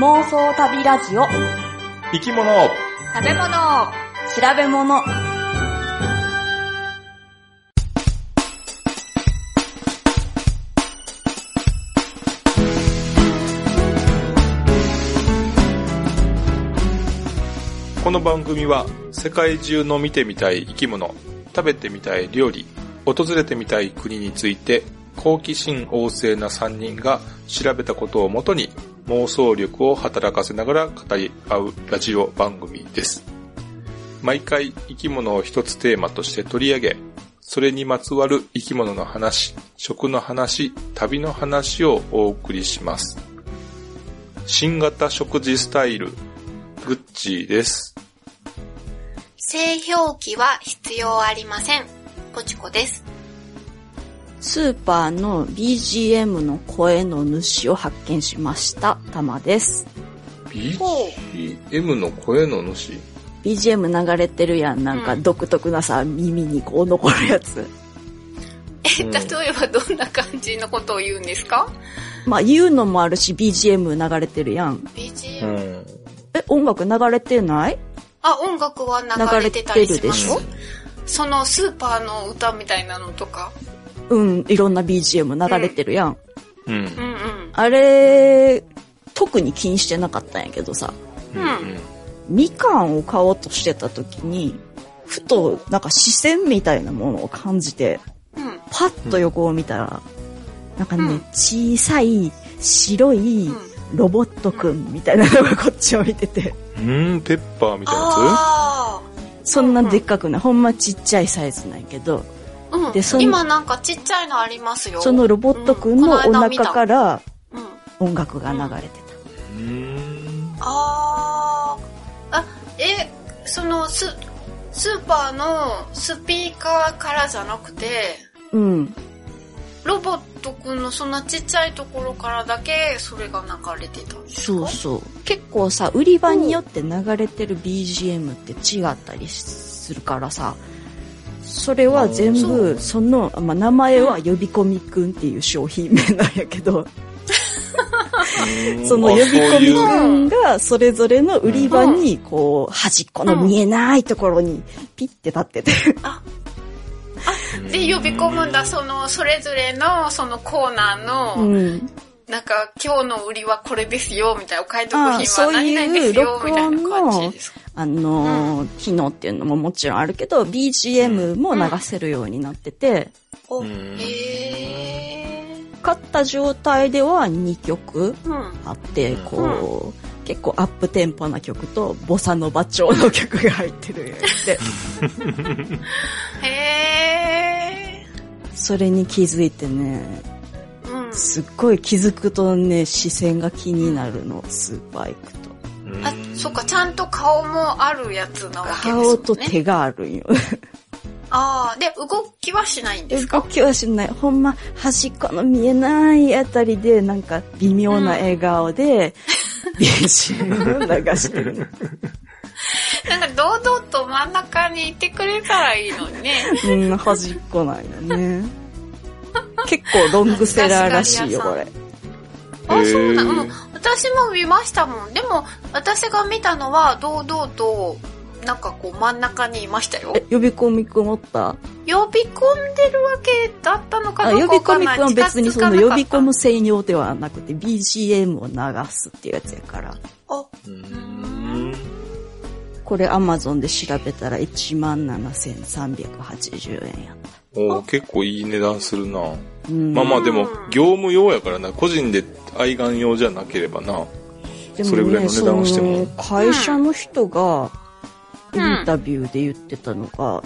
妄想旅ラジオ。生き物。食べ物。調べ物。この番組は世界中の見てみたい生き物食べてみたい料理訪れてみたい国について好奇心旺盛な3人が調べたことをもとに妄想力を働かせながら語り合うラジオ番組です。毎回生き物を一つテーマとして取り上げ、それにまつわる生き物の話、食の話、旅の話をお送りします。新型食事スタイル、グッチーです。製表記は必要ありません。ポチコです。スーパーの BGM の声の主を発見しました。たまです。BGM の声の主？BGM 流れてるやん。なんかうん独特なさ、耳にこう残るやつ。え、うん例えばどんな感じのことを言うんですか？まあ言うのもあるし、BGM 流れてるやん。?BGM、ん。え、音楽流れてない？あ、音楽は流れてたりします流れてるそのスーパーの歌みたいなのとか。うん、いろんな BGM 流れてるやん。うん。うんうん。あれ、特に気にしてなかったんやけどさ、うんみかんを買おうとしてた時に、ふとなんか視線みたいなものを感じて、うん。パッと横を見たら、なんかね、うん小さい白いうん。ロボットくんみたいなのがこっちを見てて、うん、ペッパーみたいなやあそんなでっかくない、ほんまちっちゃいサイズなんやけど、あ。うん。でその今なんかちっちゃいのありますよ。そのロボットくんのお腹からうん。音楽が流れてた。つうん。あーあ、え、そのス、スーパーのスピーカーからじゃなくて、うん。ロボットくんのそんなちっちゃいところからだけそれが流れてたんですか？そうそう。結構さ、売り場によって流れてる BGM って違ったりするからさ、それは全そ部、う。その、まあ、名前は呼び込みくんっていう商品名なんやけど、その呼び込みくんがそれぞれの売り場に、こう、端っこの見えないところにピッて立ってて、で、呼び込むんだ、その、それぞれの、そのコーナーの、うん。なんか、今日の売りはこれですよ、みたいな、お買い得あ品は何々ですよ、録みたいな感じですか？あのー機能っていうのももちろんあるけど、BGM も流せるようになってて、お、うんへ買った状態では2曲。あって、うんこう、結構アップテンポな曲とボサノバ調の曲が入ってるやつで、へそれに気づいてね、ー。うん。すっごい気づくとね、視線が気になるの、スーパー行くと。あ、そっか、ちゃんと顔もあるやつなわけですね。と手があるんよ。ああ、で、動きはしないんです動かきはしない。ほんま、端っこの見えないあたりで、なんか微妙な笑顔で、BGM を流してるの。なんか堂々と真ん中にいてくれたらいいのにね。うん、端っこなんよね。結構ロングセラーらしいよ、これ。あ、そうなへーの、うん。私も見ましたもん。でも、私が見たのは、堂々と、なんかこう真ん中にいましたよえ。、呼び込みくんおった？呼び込んでるわけだったのかあどうか呼び込みわかんないくんは別にその呼び込。む専用ではなくて BGM を流すっていうやつやから。あ、うん。これ Amazon で調べたら17,380円やった。おー結構いい値段するな。うんまあまあでもうん、業務用やからな。個人で愛玩用じゃなければな。でそれぐらいの値段をしても会社の人がイうんンタビューで言ってたのが、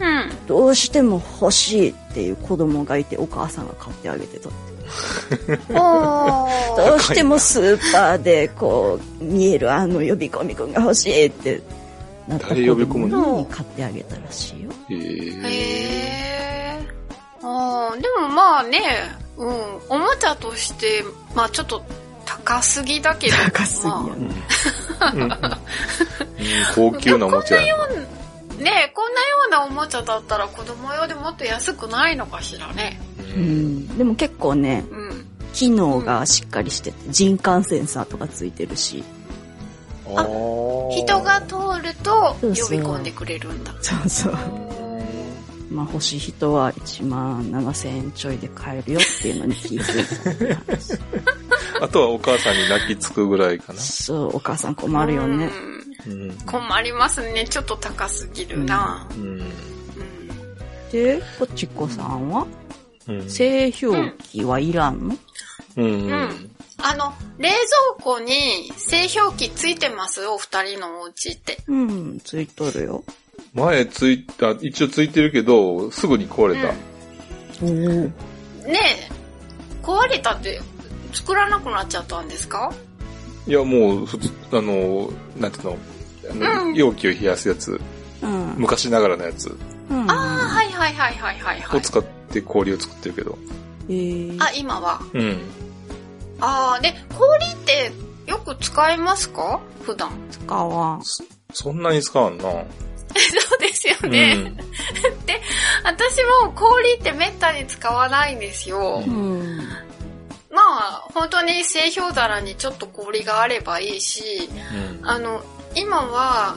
うん。どうしても欲しいっていう子供がいてお母さんが買ってあげてた。お どうしてもスーパーでこう見えるあの呼び込みくんが欲しいってなった子誰呼び込む供に買ってあげたらしいよ。へーへー。あーでもまあね、うん、おもちゃとして、まあちょっと高すぎだけど。高すぎやまね。うんうん 高級なおもちゃやねこんなようなおもちゃだったら子供用でもっと安くないのかしらね。うん。でも結構ね、うん。機能がしっかりしてて、人感センサーとかついてるし。あー人が通ると呼び込んでくれるんだ。そうそう。まあ欲しい人は1万7000円ちょいで買えるよっていうのに気づいた話。あとはお母さんに泣きつくぐらいかな。そう、お母さん困るよね。困りますね。ちょっと高すぎるな。うん。うんで、ポチコさんは？うん。製氷機はいらんの？うん。うんあの、冷蔵庫に製氷機ついてます？お二人のお家って。うん、ついとるよ。前ついた、一応ついてるけど、すぐに壊れた。おお。ねえ、壊れたって作らなくなっちゃったんですか？いや、もう、普通、あの、なんていうの、あのうん容器を冷やすやつ、うん。昔ながらのやつうん。ああ、はいはいはいはいはいはい。を使って氷を作ってるけど。えー、あ、今は？うん。ああ、で、氷ってよく使いますか？普段。使わん。そんなに使わんな。そうですようね。ん。私も氷ってめったに使わないんですよ。うん。まあ、本当に製氷皿にちょっと氷があればいいし、あの、今は、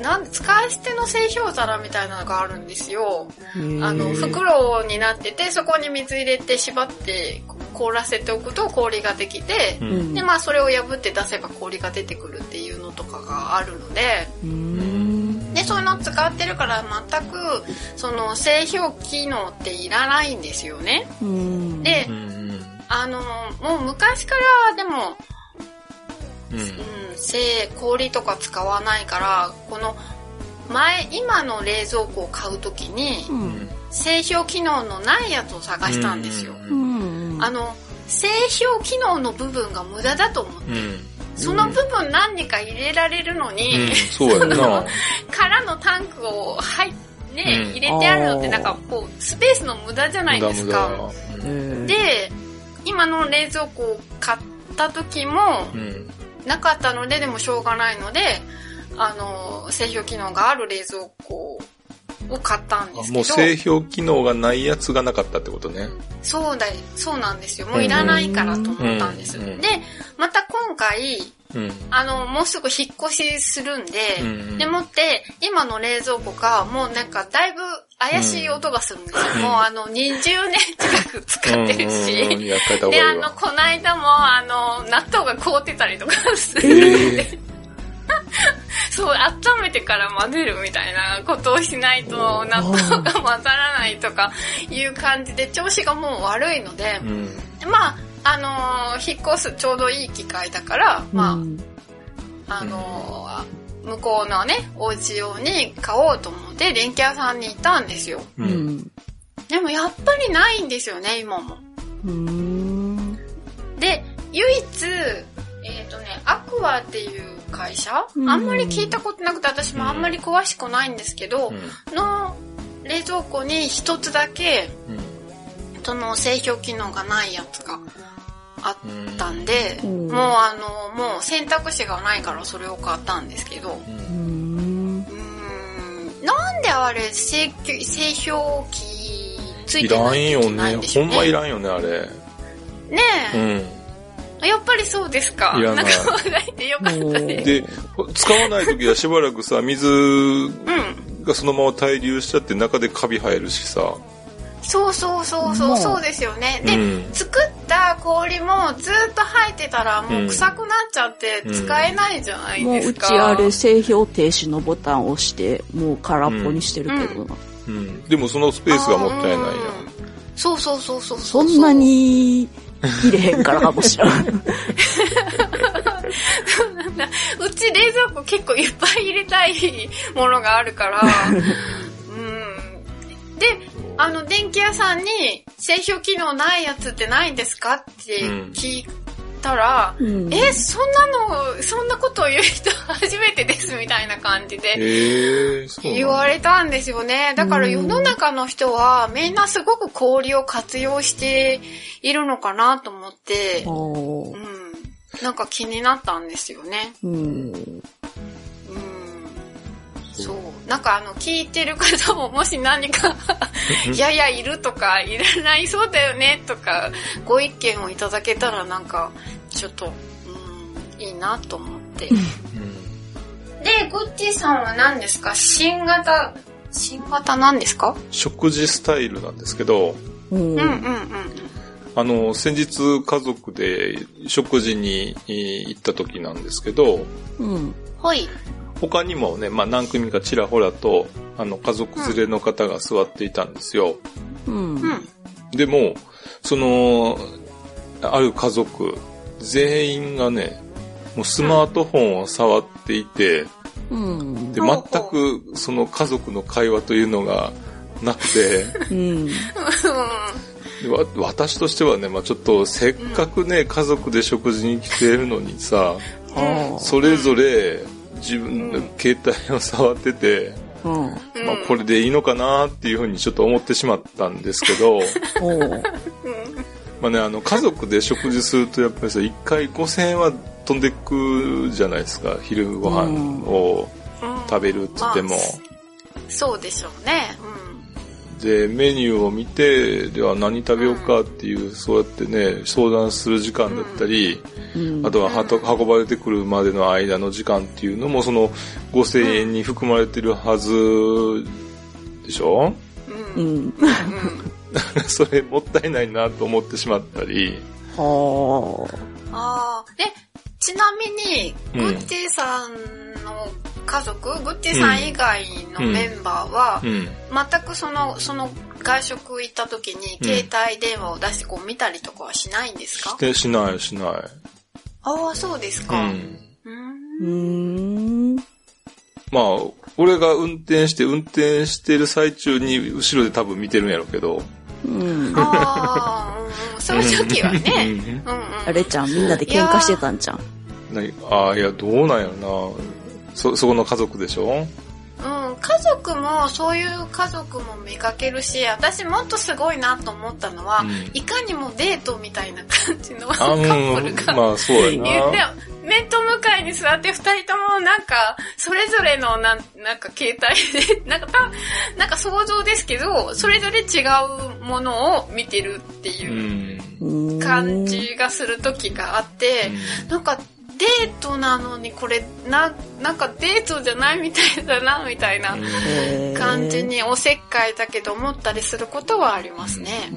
なん使い捨ての製氷皿みたいなのがあるんですよ。あの、袋になってて、そこに水入れて縛って凍らせておくと氷ができてう、。うんん。で、まあそれを破って出せば氷が出てくるっていうのとかがあるので、うん。で、そういうの使ってるから全く、その製氷機能っていらないんですよね。うん。でう、ん。あの、もう昔からでも、うん。うん、製氷とか使わないから、この前、今の冷蔵庫を買うときにう、ん。製氷機能のないやつを探したんですよ。うん。あの、製氷機能の部分が無駄だと思って、うん。その部分何か入れられるのに、うん、そうやんな。空のタンクを入っね、うん入れてあるのってなんかこう、スペースの無駄じゃないですか。無駄無で、で、今の冷蔵庫を買った時も。なかったので、でもしょうがないので、あの、製氷機能がある冷蔵庫を買ったんですけど、あもう製氷機能がないやつがなかったってことね。そうだ、そうなんですよ。もういらないからと思ったんです。で、また今回、うん。あの、もうすぐ引っ越しするんで、うんでもって、今の冷蔵庫がもうなんかだいぶ怪しい音がするんですよ。うんもうあの、20年近く使ってるし。うんうんうんで、いあの、わ。この間も、あの、納豆が凍ってたりとかする。ええそう、温めてから混ぜるみたいなことをしないと、納豆が混ざらないとかいう感じで、調子がもう悪いのでう、ん。まあ、あのー引っ越すちょうどいい機会だから、まうんあ、あのー向こうのね、お家用に買おうと思って、電気屋さんに行ったんですよ。う。うんん。でもやっぱりないんですよね、今も。うん。で、唯一、えっ、とね、アクアっていう会社、うんあんまり聞いたことなくて、私もあんまり詳しくないんですけど、の冷蔵庫に一つだけ、その製氷機能がないやつがあったんで、うんもうあの、もう選択肢がないからそれを買ったんですけど、ううん。なんであれ製氷製氷機ついいてないんよいけないね。んでしょうんね。ほまいらんよね、あれ。ねうえ、ん。やっぱりそうですか。いらないんか考えてよかったです。で、使わない時はしばらくさ、水うん。がそのまま滞留しちゃって中でカビ生えるしさ。そうそうそうそう、もうそうですよね。で、うん作った氷もずっと入ってたらもう臭くなっちゃって使えないじゃないもううですか。ちあれ製氷停止のボタンを押して、もう空っぽにしてるけどな。うん。でもそのスペースがもったいないやん。うんそうそうそうそうそんなに入れへんからかもしれん。うち冷蔵庫結構いっぱい入れたいものがあるから、うん。で、あの、電気屋さんに製氷機能ないやつってないんですかって聞たら、うんえ、そんなの、そんなことを言う人初めてですみたいな感じで言われたんですよね。だから世の中の人はみんなすごく氷を活用しているのかなと思って、うん。なんか気になったんですよね。うん。うん。そう。なんかあの、聞いてる方ももし何かい やいや、いるとか、いらないそうだよね、とか、ご意見をいただけたらなんか、ちょっと、うん、いいなと思って。で、グッティさんは何ですか？新型、新型何ですか？食事スタイルなんですけど、うんうんうんうん。あの、先日家族で食事にえー行った時なんですけど、うん。ほい。他にもね、まあ何組かちらほらと、あの、家族連れの方が座っていたんですよ。うん。うん。でも、その、ある家族、全員がね、もうスマートフォンを触っていて、うん。で、全くその家族の会話というのがなくて、うん。でわ私としてはね、まあちょっとせっかくね、家族で食事に来てるのにさ、あそれぞれ自分の携帯を触ってて、あ。うん。うん。まあこれでいいのかなっていうふうにちょっと思ってしまったんですけど。まあね、あの、家族で食事するとやっぱりさ、一回5000円は飛んでくじゃないですか。昼ご飯をうん食べるって言っても。まそうでしょうね。で、メニューを見て、では何食べようかっていう、そうやってね、相談する時間だったり、うん。あとははと運ばれてくるまでの間の時間っていうのも、その5000円に含まれてるはずでしょ？うん。それもったいないなと思ってしまったり、はああ。え、ちなみに、うんグッティさんの家族、グッティさん以外のメンバーは、うん。全くその、その外食行った時にうん携帯電話を出してこう見たりとかはしないんですか、してしないしない。ああ、そうですうか。うん。うーん。まあ、俺が運転して、運転してる最中に後ろで多分見てるんやろうけど。うん。ああ、うん、そういう時はね。うんうんうん。あれちゃん、みんなで喧嘩してたんじゃん。何？ああ、いや、どうなんやろな。そ、そこの家族でしょ？うん、家族も、そういう家族も見かけるし、私もっとすごいなと思ったのは、うんいかにもデートみたいな感じのカップルが、まあ、そうや言ってな。、面と向かいに座って二人ともなんか、それぞれのなんなんか携帯で、なんかた、なんか想像ですけど、それぞれ違うものを見てるってう。いうん感じがする時があって、なんかデートなのにこれ、な、なんかデートじゃないみたいだな、みたいな感じ。におせっかいだけど思ったりすることはありますね。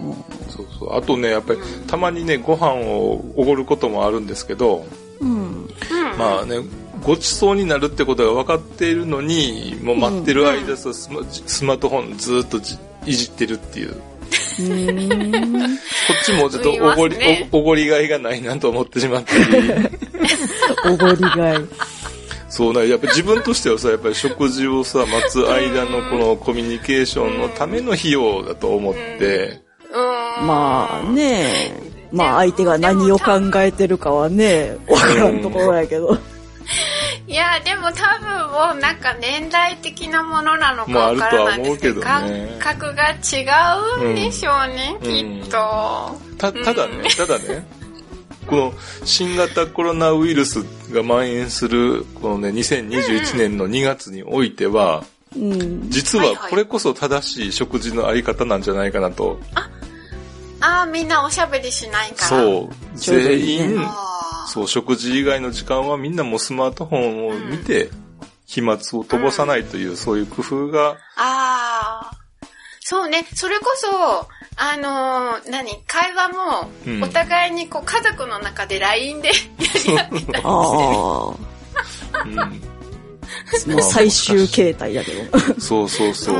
そうそう。あとね、やっぱり、たまにね、ご飯をおごることもあるんですけど、うん。うん。まあね、ごちそうになるってことが分かっているのに、もう待ってる間さ、スマスマートフォンずっとじいじってるっていう。うーん。こっちもちょっとおごり、ねおおごりがいがないなと思ってしまったり。おごりがい。そうな、やっぱ自分としてはさ、やっぱり食事をさ、待つ間のこのコミュニケーションのための費用だと思って、うん。まあね、まあ相手が何を考えてるかはね、わからんところやけど。いや、でも多分もうなんか年代的なものなのかまあわからないあるとは思うけどね感覚が違うんでしょうね、うんきっと。た、ただね、ただね、この新型コロナウイルスが蔓延する、このね、2021年の2月においては、うん。実はこれこそ正しい食事のあり方なんじゃないかなと。ああ、みんなおしゃべりしないから。う。そう。ちょうどいいね全員、そう、食事以外の時間はみんなもうスマートフォンを見て、飛沫を飛ばさないという、そういう工夫が、ああ。そうね、それこそ、あのー何、会話もう、んお互いにこう家族の中で LINE で やり合ってたりしてる。ああ。うん、もう最終形態やけど。そうそうそう。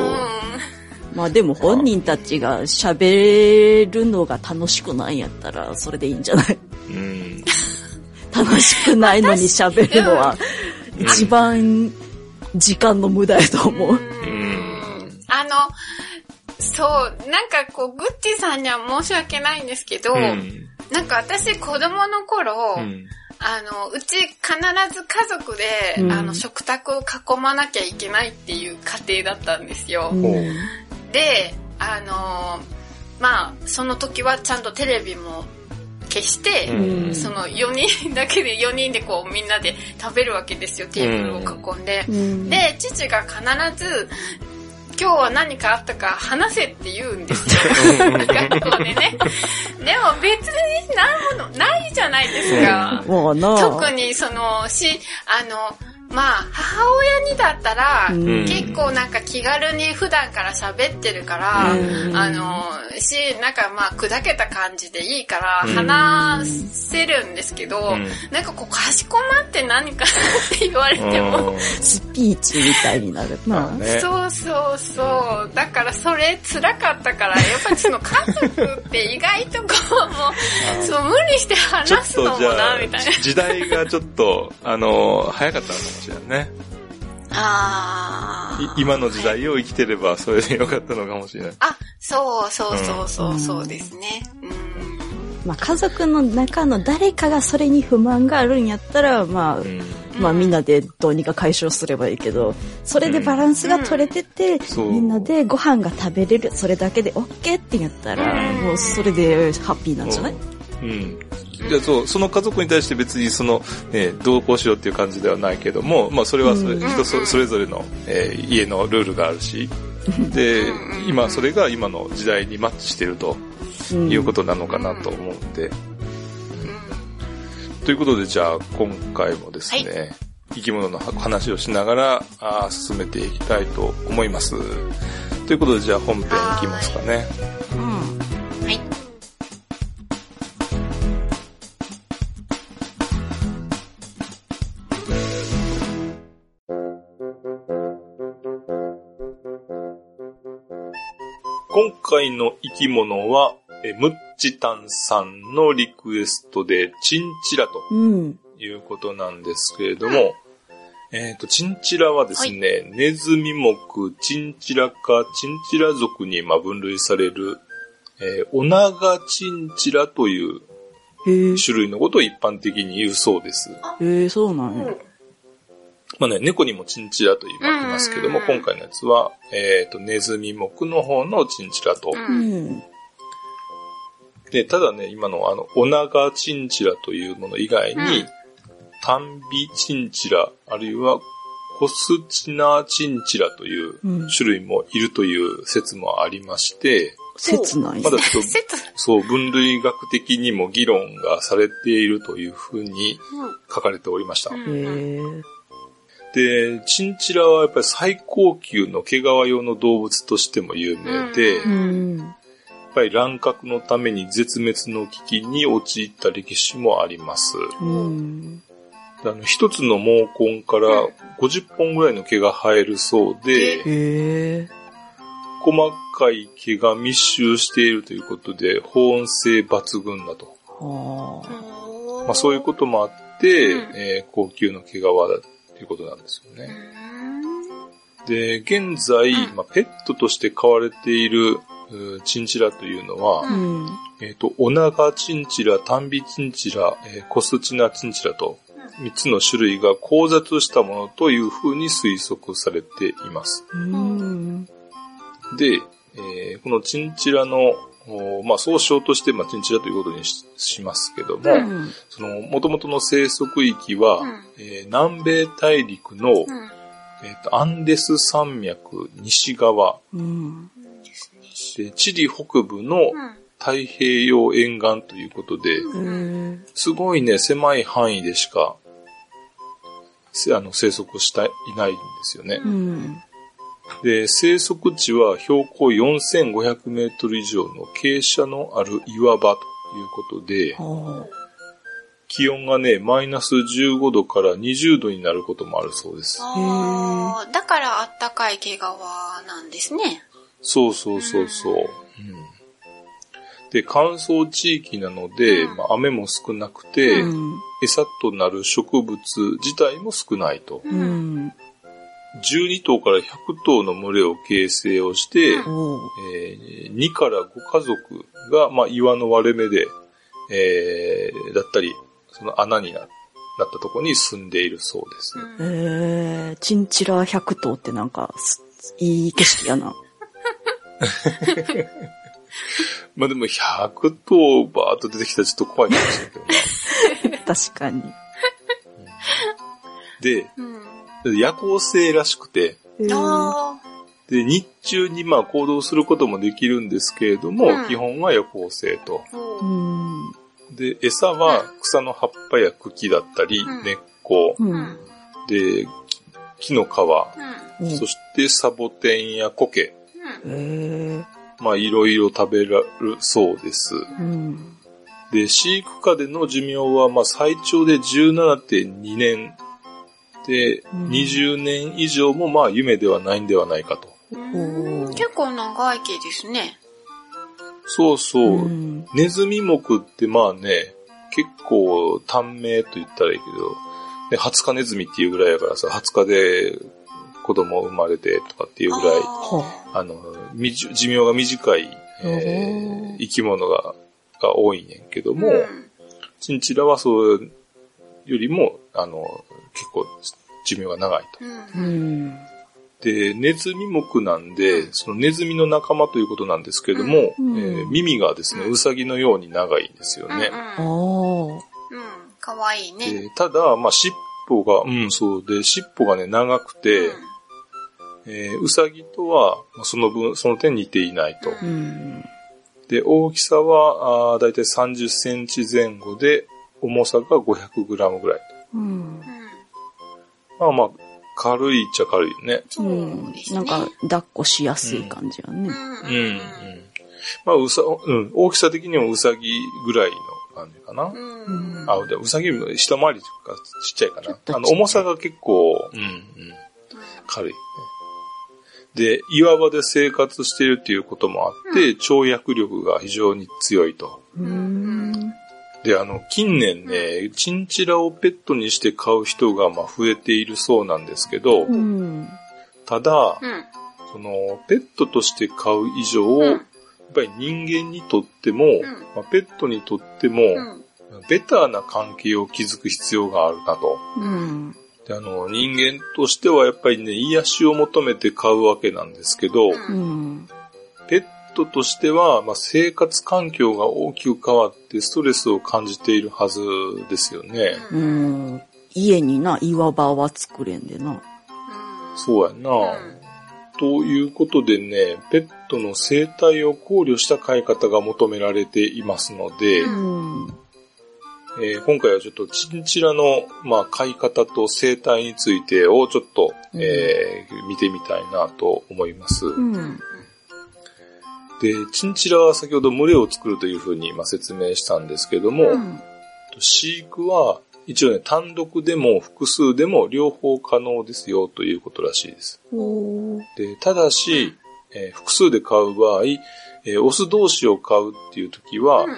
まあでも本人たちが喋るのが楽しくないんやったら、それでいいんじゃない？うん。楽しくないのに喋るのは、うん一番時間の無駄やと思う。うん。あの、そう、なんかこう、グッティさんには申し訳ないんですけど、うん。なんか私子供の頃、うん。あの、うち必ず家族で、うんあの、食卓を囲まなきゃいけないっていう家庭だったんですよ。で、あのーまあ、その時はちゃんとテレビも消して、うんその4人 だけで4人でこうみんなで食べるわけですよ、テーブルを囲んで。うんで、父が必ず、今日は何かあったか話せって言うんですよ。学校でね。でも別にないものないじゃないですか。もうな特にその、し、あの、まあ、母親にだったら、うん。結構なんか気軽に普段から喋ってるから、うん。あの、し、なんかまあ、砕けた感じでいいからうん。話せるんですけど、うん。なんかこう、かしこまって何かっ て言われても、スピーチみたいになるな。ね。そうそうそう。だからそれ辛かったから、やっぱりその家族って意外とこう、もう、そう無理して話すのもな、あみたいな。、時代がちょっと、あの、早かったのかもしれないね。あーい今の時代を生きてればそれでよかったのかもしれない。あ、そうそうそうそうう、んそうですね。うん。まあ家族の中の誰かがそれに不満があるんやったら、まあ、うんまあみんなでどうにか解消すればいいけど、それでバランスが取れてて、そうみんなでご飯が食べれる、それだけで OK ってやったら、うんもうそれでハッピーなんじゃない？うん。じゃあそう、その家族に対して別にその、ね、どうこうしようっていう感じではないけども、まあそれはそれ、うん。人そそれぞれの、えー家のルールがあるし、で、今それが今の時代にマッチしてるとうん。いうことなのかなと思うんで。ということでじゃあ今回もですね、生き物の話をしながらあー進めていきたいと思います。ということでじゃあ本編いきますかね。回の生き物は、えムッチタンさんのリクエストで、チンチラとうん。いうことなんですけれども、えっ、と、チンチラはですね、ネズミ目、チンチラ科、チンチラ属にまあ分類される、えーオナガチンチラという。種類のことを一般的に言うそうです。へえ、そうなんや。まあね、猫にもチンチラと言いますけども、今回のやつは、えっ、と、ネズミ目の方のチンチラと。う。うんん。で、ただね、今のあの、オナガチンチラというもの以外に、うんタンビチンチラ、あるいはコスチナチンチラといううん種類もいるという説もありまして、切ない。まだちょっと、説、そう、分類学的にも議論がされているというふうに書かれておりました。うん。で、チンチラはやっぱり最高級の毛皮用の動物としても有名で、うやうん。っぱり乱獲のために絶滅の危機に陥った歴史もあります。うん。あの、一つの毛根から50本ぐらいの毛が生えるそうで。細かい毛が密集しているということで、保温性抜群だと。はあ。まあそういうこともあって、うんえー高級の毛皮だということなんですよね。で、現在、うんまあ、ペットとして飼われているチンチラというのは、うん。えっ、と、オナガチンチラ、タンビチンチラ、えーコスチナチンチラと、3つの種類が交雑したものというふうに推測されています。うん。で、えーこのチンチラの、おまあ、総称として、まあ、チンチラということにししますけども、うん。その、元々の生息域は、うんえー南米大陸の、うん。えーとアンデス山脈西側、うん。でチリ北部のうん。太平洋沿岸ということで。すごいね、狭い範囲でしか、せあの、生息していないんですよね。うん。で、生息地は標高4500メートル以上の傾斜のある岩場ということで、は気温がね、マイナス15度から20度になることもあるそうです。だからあったかい毛皮なんですね。そうそうそうそう。うんで、乾燥地域なので、うんまあ、雨も少なくて、うん。餌となる植物自体も少ないと。うん。12頭から100頭の群れを形成をして、うん。えー2から5家族が、まあ、岩の割れ目で、えーだったり、その穴にななったところに住んでいるそうです。うんえー、チンチラ100頭ってなんか、すいい景色やな。まあでも100頭バーっと出てきたらちょっと怖いかもしれないけどな。確かに。で、うん。夜行性らしくて、で、日中にまあ行動することもできるんですけれども、うん基本は夜行性と。で、餌は草の葉っぱや茎だったり、うん根っこ。で、き木の皮、うん。そしてサボテンや苔。まあいろいろ食べられるそうです。うん。で、飼育下での寿命はまあ最長で17.2年で、うん20年以上もまあ夢ではないんではないかと。結構長生きですね。そうそう。うん。ネズミ目ってまあね、結構短命と言ったらいいけど、ね、20日ネズミっていうぐらいやからさ、20日で子供生まれてとかっていうぐらい、ああの、寿命が短い、えー生き物が、が多いねんけどーも、チンチラはそうよりも、あの、結構寿命が長いと。うん。で、ネズミ目なんで、うんそのネズミの仲間ということなんですけども、うんえー耳がですね、うんウサギのように長いんですよね。あうん。うん。あ。かわいいね。でただ、まあ、尻尾が、うん、そうで、尻尾がね、長くて、うんえーウサギとは、まあその分、その点似ていないと。うん。で、大きさは、あーだいたい30センチ前後で、重さが500グラムぐらい。うん。うん。まあまあ、軽いっちゃ軽いよね。そうですね。なんか、抱っこしやすい感じやね。うん、うん、うん。まあ、うさ、うん、大きさ的にもウサギぐらいの感じかな。うん。うん。あ、でウサギよりも下回りとかちっちゃいかな。あの、重さが結構、うん、うん、軽い、ね。で、岩場で生活しているっていうこともあって、跳躍力が非常に強いと。うん。で、あの、近年ね、チンチラをペットにして飼う人がまあ増えているそうなんですけど、うん。ただ、うん。その、ペットとして飼う以上、うんやっぱり人間にとっても、んまあ、ペットにとっても、うん。ベターな関係を築く必要があるなと。うん。であの、人間としてはやっぱりね、癒しを求めて飼うわけなんですけど。ペットとしては、まあ、生活環境が大きく変わってストレスを感じているはずですよね。うん。家にな、岩場は作れんでな。そうやんな。うんということでね、ペットの生態を考慮した飼い方が求められていますので、うん。えー今回はちょっとチンチラの、まあ、飼い方と生態についてをちょっと、うんえー見てみたいなと思います。うん。で、チンチラは先ほど群れを作るというふうにまあ説明したんですけども、うん。飼育は一応ね、単独でも複数でも両方可能ですよということらしいです。で、ただし、えー複数で飼う場合、えーオス同士を飼うっていう時は、うん。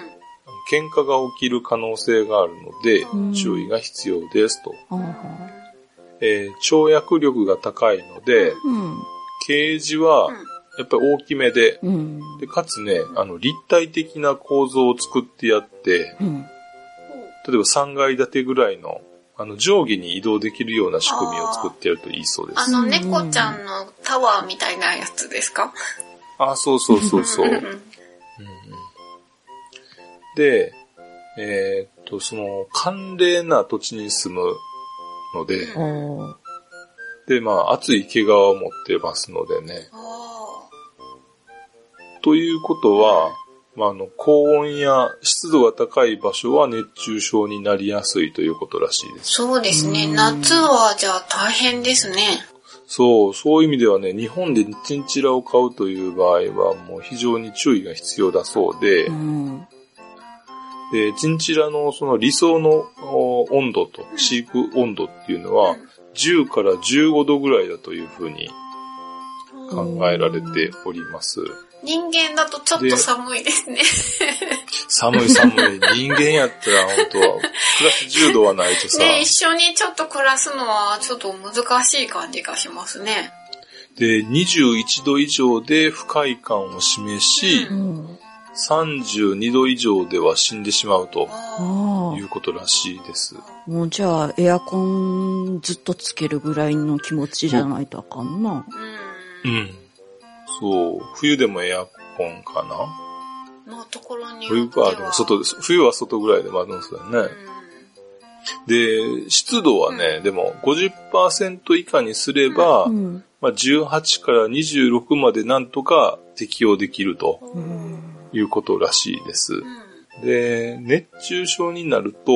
喧嘩が起きる可能性があるので、うん注意が必要ですと。えー跳躍力が高いので、うん。ケージはうんやっぱり大きめで、うん。でかつね、あの、立体的な構造を作ってやって、うん。例えば3階建てぐらいの、あの、上下に移動できるような仕組みを作ってやるといいそうです。あの、猫ちゃんのタワーみたいなやつですか？あ、そうそうそうそう。んうんうんで、えーっと、その、寒冷な土地に住むので、で、まあ、熱い毛皮を持ってますのでね。あということは、まあ、あの、高温や湿度が高い場所は熱中症になりやすいということらしいでーす。そうですね。うん夏はじゃあ大変ですね。そう、そういう意味ではね、日本でチンチラを飼うという場合は、もう非常に注意が必要だそうで、うん。で、チンチラのその理想のお温度と飼育温度っていうのは、10から15度ぐらいだというふうに考えられております。人間だとちょっと寒いですね。寒い寒い。人間やったら本当は、プラス10度はないとさ、ね、一緒にちょっと暮らすのはちょっと難しい感じがしますね。で、21度以上で不快感を示し、ううん。32度以上では死んでしまうとああ。いうことらしいです。もうじゃあ、エアコンずっとつけるぐらいの気持ちじゃないとあかんな。うん。うん。そう。冬でもエアコンかな？のところによ冬は。は、でも外です。冬は外ぐらいでもあるんですよね。で、湿度はね、でも50%以下にすれば、うん。まあ、18から26までなんとか適用できるとうん。いうことらしいです。うん。で、熱中症になると、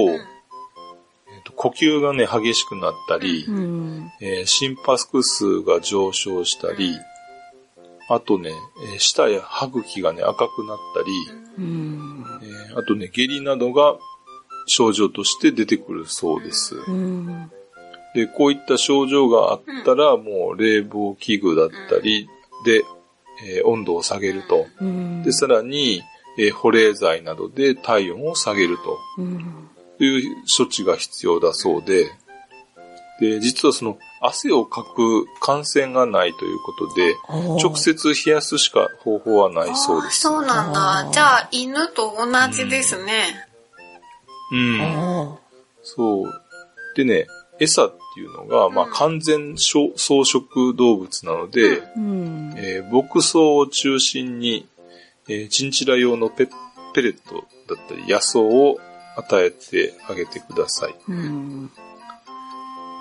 呼吸がね、激しくなったり、うん。えー心拍数が上昇したり、あとね、えー舌や歯茎がね、赤くなったり、うん。えーあとね、下痢などが症状として出てくるそうです。うん。で、こういった症状があったら、もう冷房器具だったりで、えー温度を下げると。うん。で、さらに、えー保冷剤などで体温を下げるとうん。いう処置が必要だそうで、で、実はその汗をかく感染がないということで、直接冷やすしか方法はないそうです。あそうなんだ。じゃあ、犬と同じですね。うん。あそう。でね、餌っていうのが、まあうん完全草草食動物なので、う。うん。えー牧草を中心に、えーチンチラ用のペペレットだったり野草を与えてあげてください。うん。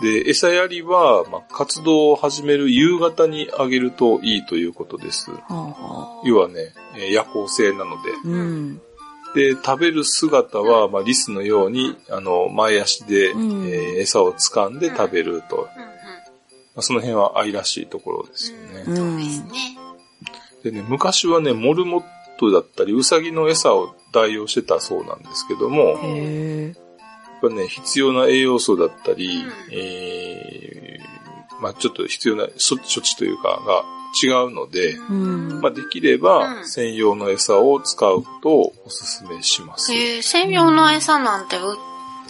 で、餌やりは、まあ、活動を始める夕方にあげるといいということです。あ要はね、えー夜行性なので。あ。うん。で、食べる姿は、まあ、リスのように、あの、前足で、うんえー餌を掴んで食べると。うんうんまあ、その辺は愛らしいところですよね。うんそうですね。でね、昔はね、モルモットだったり、ウサギの餌を代用してたそうなんですけども。ぱね、必要な栄養素だったり、うんえー、まあちょっと必要な処処置というかが違うので、うん。まあできればうん専用の餌を使うとおすすめします。えー、専用の餌なんて売っ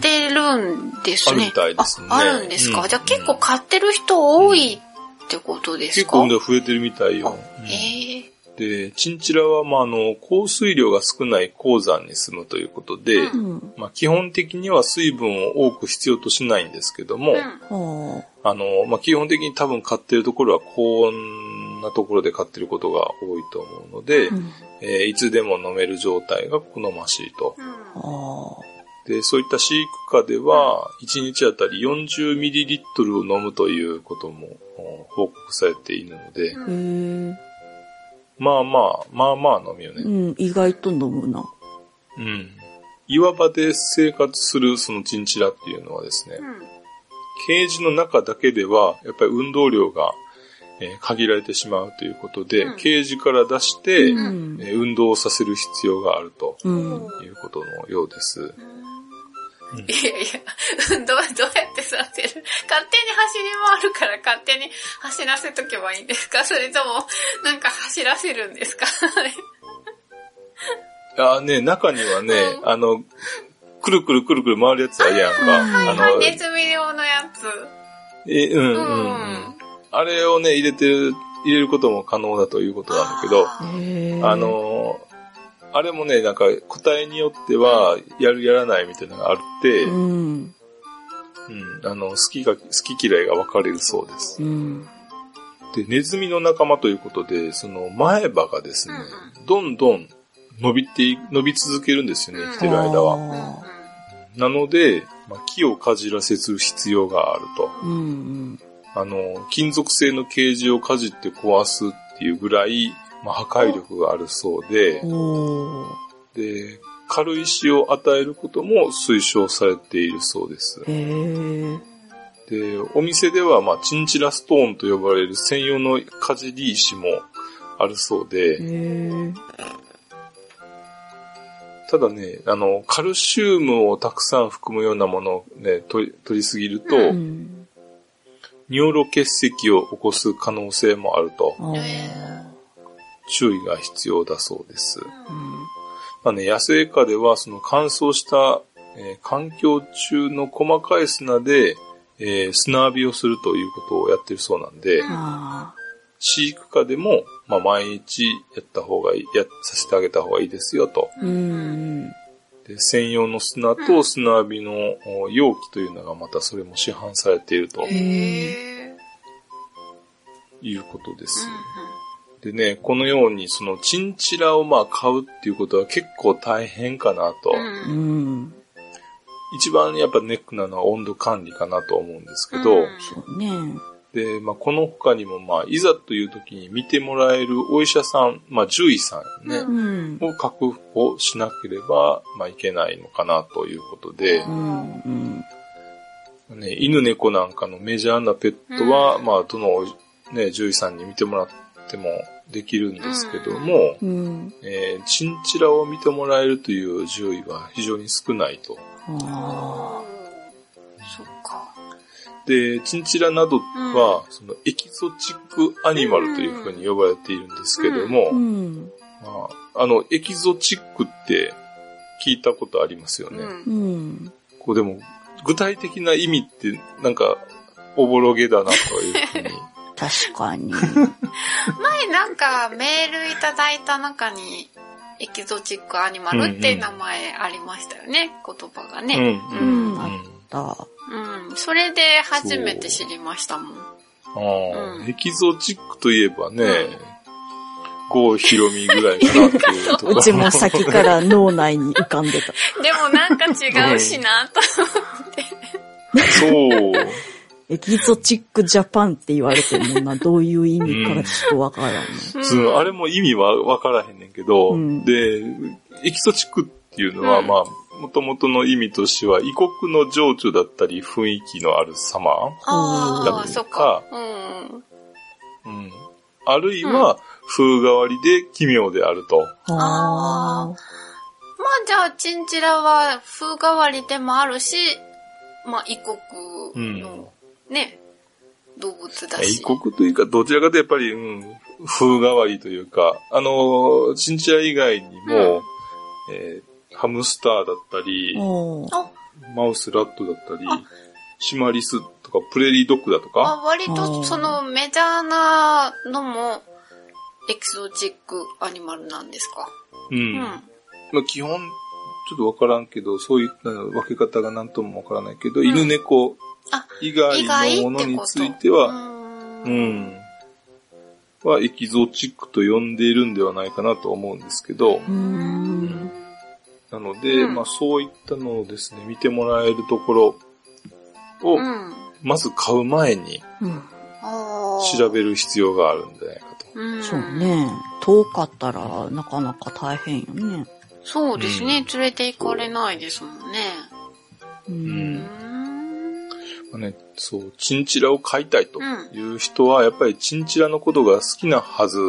てるんですね。あるみたいですねああるんですか、うんじゃあ結構買ってる人多いってことですか、結構ね増えてるみたいよ。うんええで、チンチラは、まあ、あの、降水量が少ない鉱山に住むということで、ううん。まあ、基本的には水分を多く必要としないんですけども、うんはあの、まあ、基本的に多分買ってるところは高温なところで買ってることが多いと思うので、あ。うん。えーいつでも飲める状態が好ましいと。うんあで、そういった飼育下では、1日あたり 40ml を飲むということもお報告されているので。まあまあ、まあまあ飲むよね。うん。意外と飲むな。うん。岩場で生活するそのチンチラっていうのはですね、うんケージの中だけでは、やっぱり運動量が、えー限られてしまうということで、うんケージから出して、うん。えー運動をさせる必要があるとうん。いうことのようです。いやいや、どう、どうやってさせる勝手に走り回るから勝手に走らせとけばいいんですか？それとも、なんか走らせるんですか？あね、中にはね、うんあの、くるくるくるくる回るやつあるやんか。はいはい、ネズミ用のやつ。えうんうん、ううんん。あれをね、入れてる、入れることも可能だということなんだけど。あ、の、あれもね、なんか個体によっては、やるやらないみたいなのがあって、ううん、ん。あの、好きが、好き嫌いが分かれるそうです。うん。で、ネズミの仲間ということで、その前歯がですね、うどんどん伸びてい、伸び続けるんですよね、うん生きてる間は。は。なので、まあ、木をかじらせる必要があると。うん。あの、金属製のケージをかじって壊すっていうぐらい、まあ、破壊力があるそうで。で、軽石を与えることも推奨されているそうです。で、お店では、まあ、チンチラストーンと呼ばれる専用のかじり石もあるそうで。ただね、あの、カルシウムをたくさん含むようなものをね、取り、取りすぎると、うん。尿路結石を起こす可能性もあると。注意が必要だそうです。うん。まあね、野生下ではその乾燥した、えー環境中の細かい砂で、えー砂浴びをするということをやってるそうなんで、飼育下でも、まあ、毎日やった方がいい、や、させてあげた方がいいですよと。あ。うん。で専用の砂と砂浴びのお容器というのがまたそれも市販されていると。いうことです。でね、このようにそのチンチラをまあ買うっていうことは結構大変かなと。う。うんん。一番やっぱネックなのは温度管理かなと思うんですけど、うんそうね。で、まあこの他にもまあいざという時に見てもらえるお医者さん、まあ獣医さんね、ううん。を確保しなければ、まあいけないのかなということでう、ん。うん。ね、犬猫なんかのメジャーなペットは、うんまあどのね、獣医さんに見てもらってもできるんですけども、うん。えーチンチラを見てもらえるという獣医は非常に少ないと。あそっか。で、チンチラなどは、そのエキゾチックアニマルというふうに呼ばれているんですけども、あ。うん。まあ、あの、エキゾチックって聞いたことありますよね。うんうん。こうでも、具体的な意味ってなんか、おぼろげだなというふうに。確かに。前なんかメールいただいた中に、エキゾチックアニマルっていう名前ありましたよね、言葉がね。うん、うん、うんあだ。うん。それで初めて知りましたもん。ああ、うんエキゾチックといえばね、郷ひろみぐらいかなっていう。うちも先から脳内に浮かんでた。でもなんか違うしなと。そう。エキゾチックジャパンって言われてもな、どういう意味かちょっとわからんね。そのあれも意味はわからへんねんけど、うんで、エキゾチックっていうのは、うんまあ、元々の意味としては、異国の情緒だったり、雰囲気のある様。ああ、そっか。うん。うん。あるいは、風変わりで奇妙であると。あまあじゃあ、チンチラは風変わりでもあるし、まあ異国のね、動物だし。異国というか、どちらかとやっぱり、うん、風変わりというか、あの、チンチラ以外にも、えーハムスターだったりマウスラットだったりあ、シマリスとか、プレリードッグだとか、あ割とそのメジャーなのも、エキゾチックアニマルなんですか？う。うん。ん。まあ、基本、ちょっとわからんけど、そういった分け方が何ともわからないけど、ん。犬猫あ以外意外のものについてうは、んうん、はエキゾチックと呼んでいるんではないかなと思うんですけど、うーん。なので、うんまあそういったのをですね、見てもらえるところを、うん。まず買う前に調べる必要があるんじゃないかと。うん。そうね。遠かったらなかなか大変よね。そうですね。うん連れて行かれないですもんね。う。うんね、そう、チンチラを飼いたいとうんいう人は、やっぱりチンチラのことが好きなはず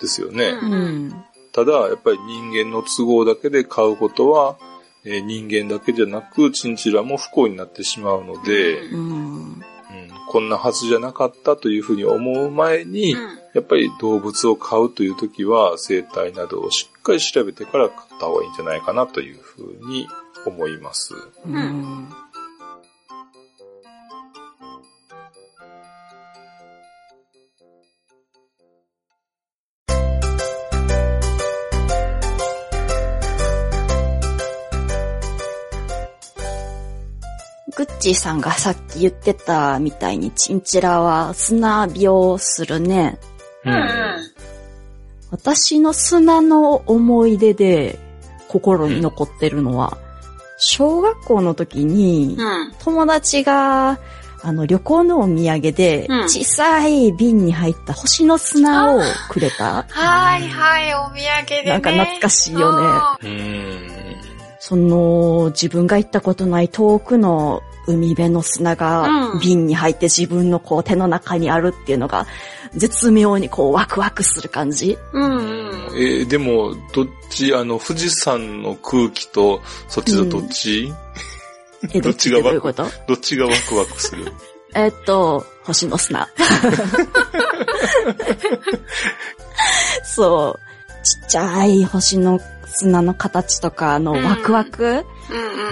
ですよね。うんうん。ただ、やっぱり人間の都合だけで飼うことは、えー人間だけじゃなく、チンチラも不幸になってしまうので、ううん。うんこんなはずじゃなかったというふうに思う前に、うんやっぱり動物を飼うという時は、生態などをしっかり調べてから飼った方がいいんじゃないかなというふうに思います。うん。グッチーさんがさっき言ってたみたいにチンチラは砂病するね。うんうん。私の砂の思い出で心に残ってるのは、小学校の時にうん。友達があの旅行のお土産でうん小さい瓶に入った星の砂をくれた。はいはい、お土産でね。なんか懐かしいよねあうーん。その自分が行ったことない遠くの海辺の砂がうん瓶に入って自分のこう手の中にあるっていうのが絶妙にこうワクワクする感じ。ーうんうん。えーでも、どっち、あの、富士山の空気と、そっちとどっち、え、どっちがワクどういうこと？どっちがワクワクする？えっと、星の砂。そう。ちっちゃい星の砂の形とかのワクワク、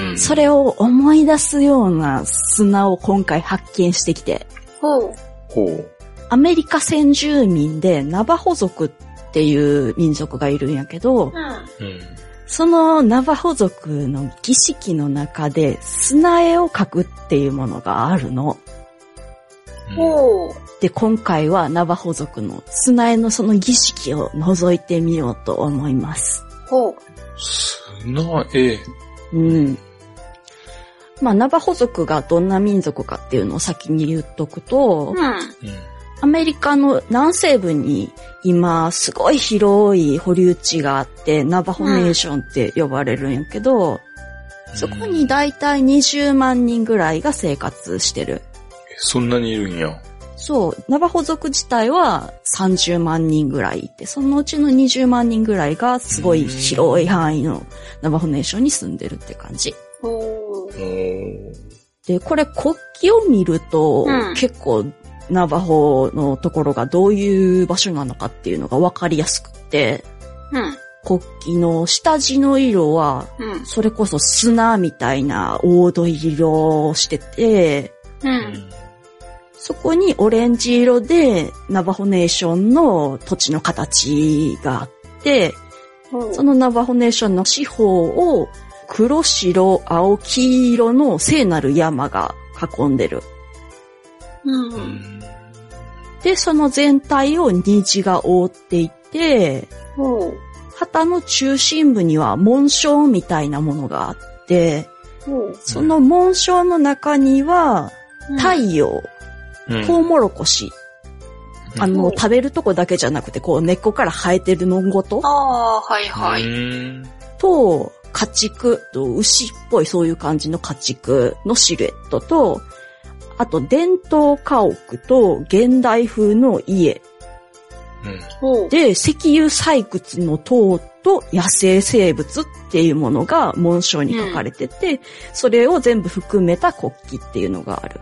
うんうん。それを思い出すような砂を今回発見してきて、ほう。ほう。アメリカ先住民でナバホ族っていう民族がいるんやけど、うん。うん。そのナバホ族の儀式の中で砂絵を描くっていうものがあるの。ほう。で、今回はナバホ族の砂絵のその儀式を覗いてみようと思います。ほう。砂絵。うん。まあ、ナバホ族がどんな民族かっていうのを先に言っとくと、うん。うん。アメリカの南西部に今すごい広い保留地があって、ナバホネーションって呼ばれるんやけど、そこにだいたい20万人ぐらいが生活してる。えそんなにいるんや。そう、ナバホ族自体は30万人ぐらいいて、そのうちの20万人ぐらいがすごい広い範囲のナバホネーションに住んでるって感じ。で、これ国旗を見ると、うん結構ナバホのところがどういう場所なのかっていうのがわかりやすくって、うん。国旗の下地の色は、うん。それこそ砂みたいな黄土色をしてて、う。うんん。そこにオレンジ色でナバホネーションの土地の形があって。そのナバホネーションの四方を黒白青黄色の聖なる山が囲んでる。うん。で、その全体を虹が覆っていて。旗の中心部には紋章みたいなものがあって。その紋章の中には太陽、うんトウモロコシ、あの、う。ん食べるとこだけじゃなくて、こう根っこから生えてるのごと。ああ、はいはい。うん。と、家畜。と牛っぽいそういう感じの家畜のシルエットと、あと伝統家屋と現代風の家。うん。で、石油採掘の塔と野生生物っていうものが紋章に書かれてて、それを全部含めた国旗っていうのがある。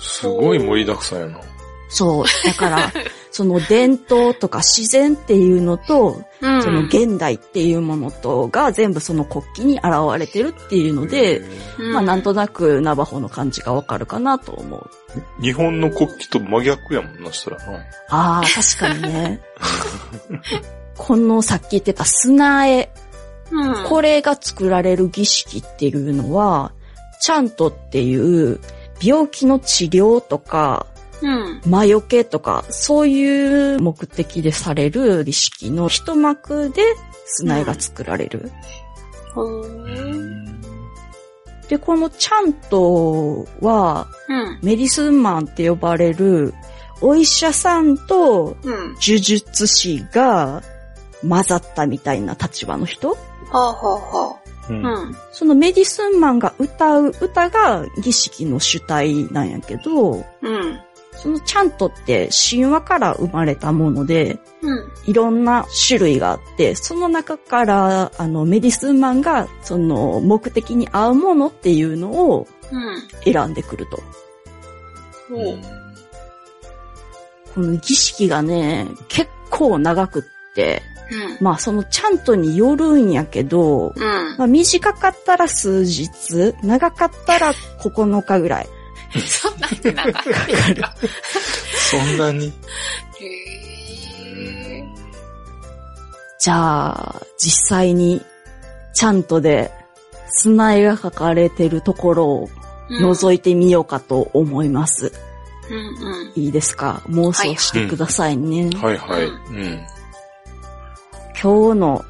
すごい盛りだくさんやな。そう。だから、その伝統とか自然っていうのと、うん。その現代っていうものとが全部その国旗に現れてるっていうので、うん、まあなんとなくナバホの感じがわかるかなと思う。日本の国旗と真逆やもんな、したらな。ああ、確かにね。このさっき言ってた砂絵、うん。これが作られる儀式っていうのは、ちゃんとっていう病気の治療とか、うん。魔除けとか、そういう目的でされる儀式の一幕で砂絵が作られる。ほう。うん。で、このちゃんとは、うん。メディスンマンって呼ばれる、お医者さんとうん。呪術師が混ざったみたいな立場の人はあはあはそのメディスンマンが歌う歌が儀式の主体なんやけど、うん。そのちゃんとって神話から生まれたもので、うん。いろんな種類があって、その中から、あの、メディスンマンが、その、目的に合うものっていうのをうん。選んでくると。ほう。この儀式がね、結構長くって、うん。まあそのちゃんとによるんやけど、うん。まあ短かったら数日、長かったら9日ぐらい。そんなに長か。そんなに？へーじゃあ、実際に、ちゃんとで、砂絵が描かれてるところを覗いてみようかと思います。うんうん。いいですか？妄想してくださいね。はいはい。ううん。今日の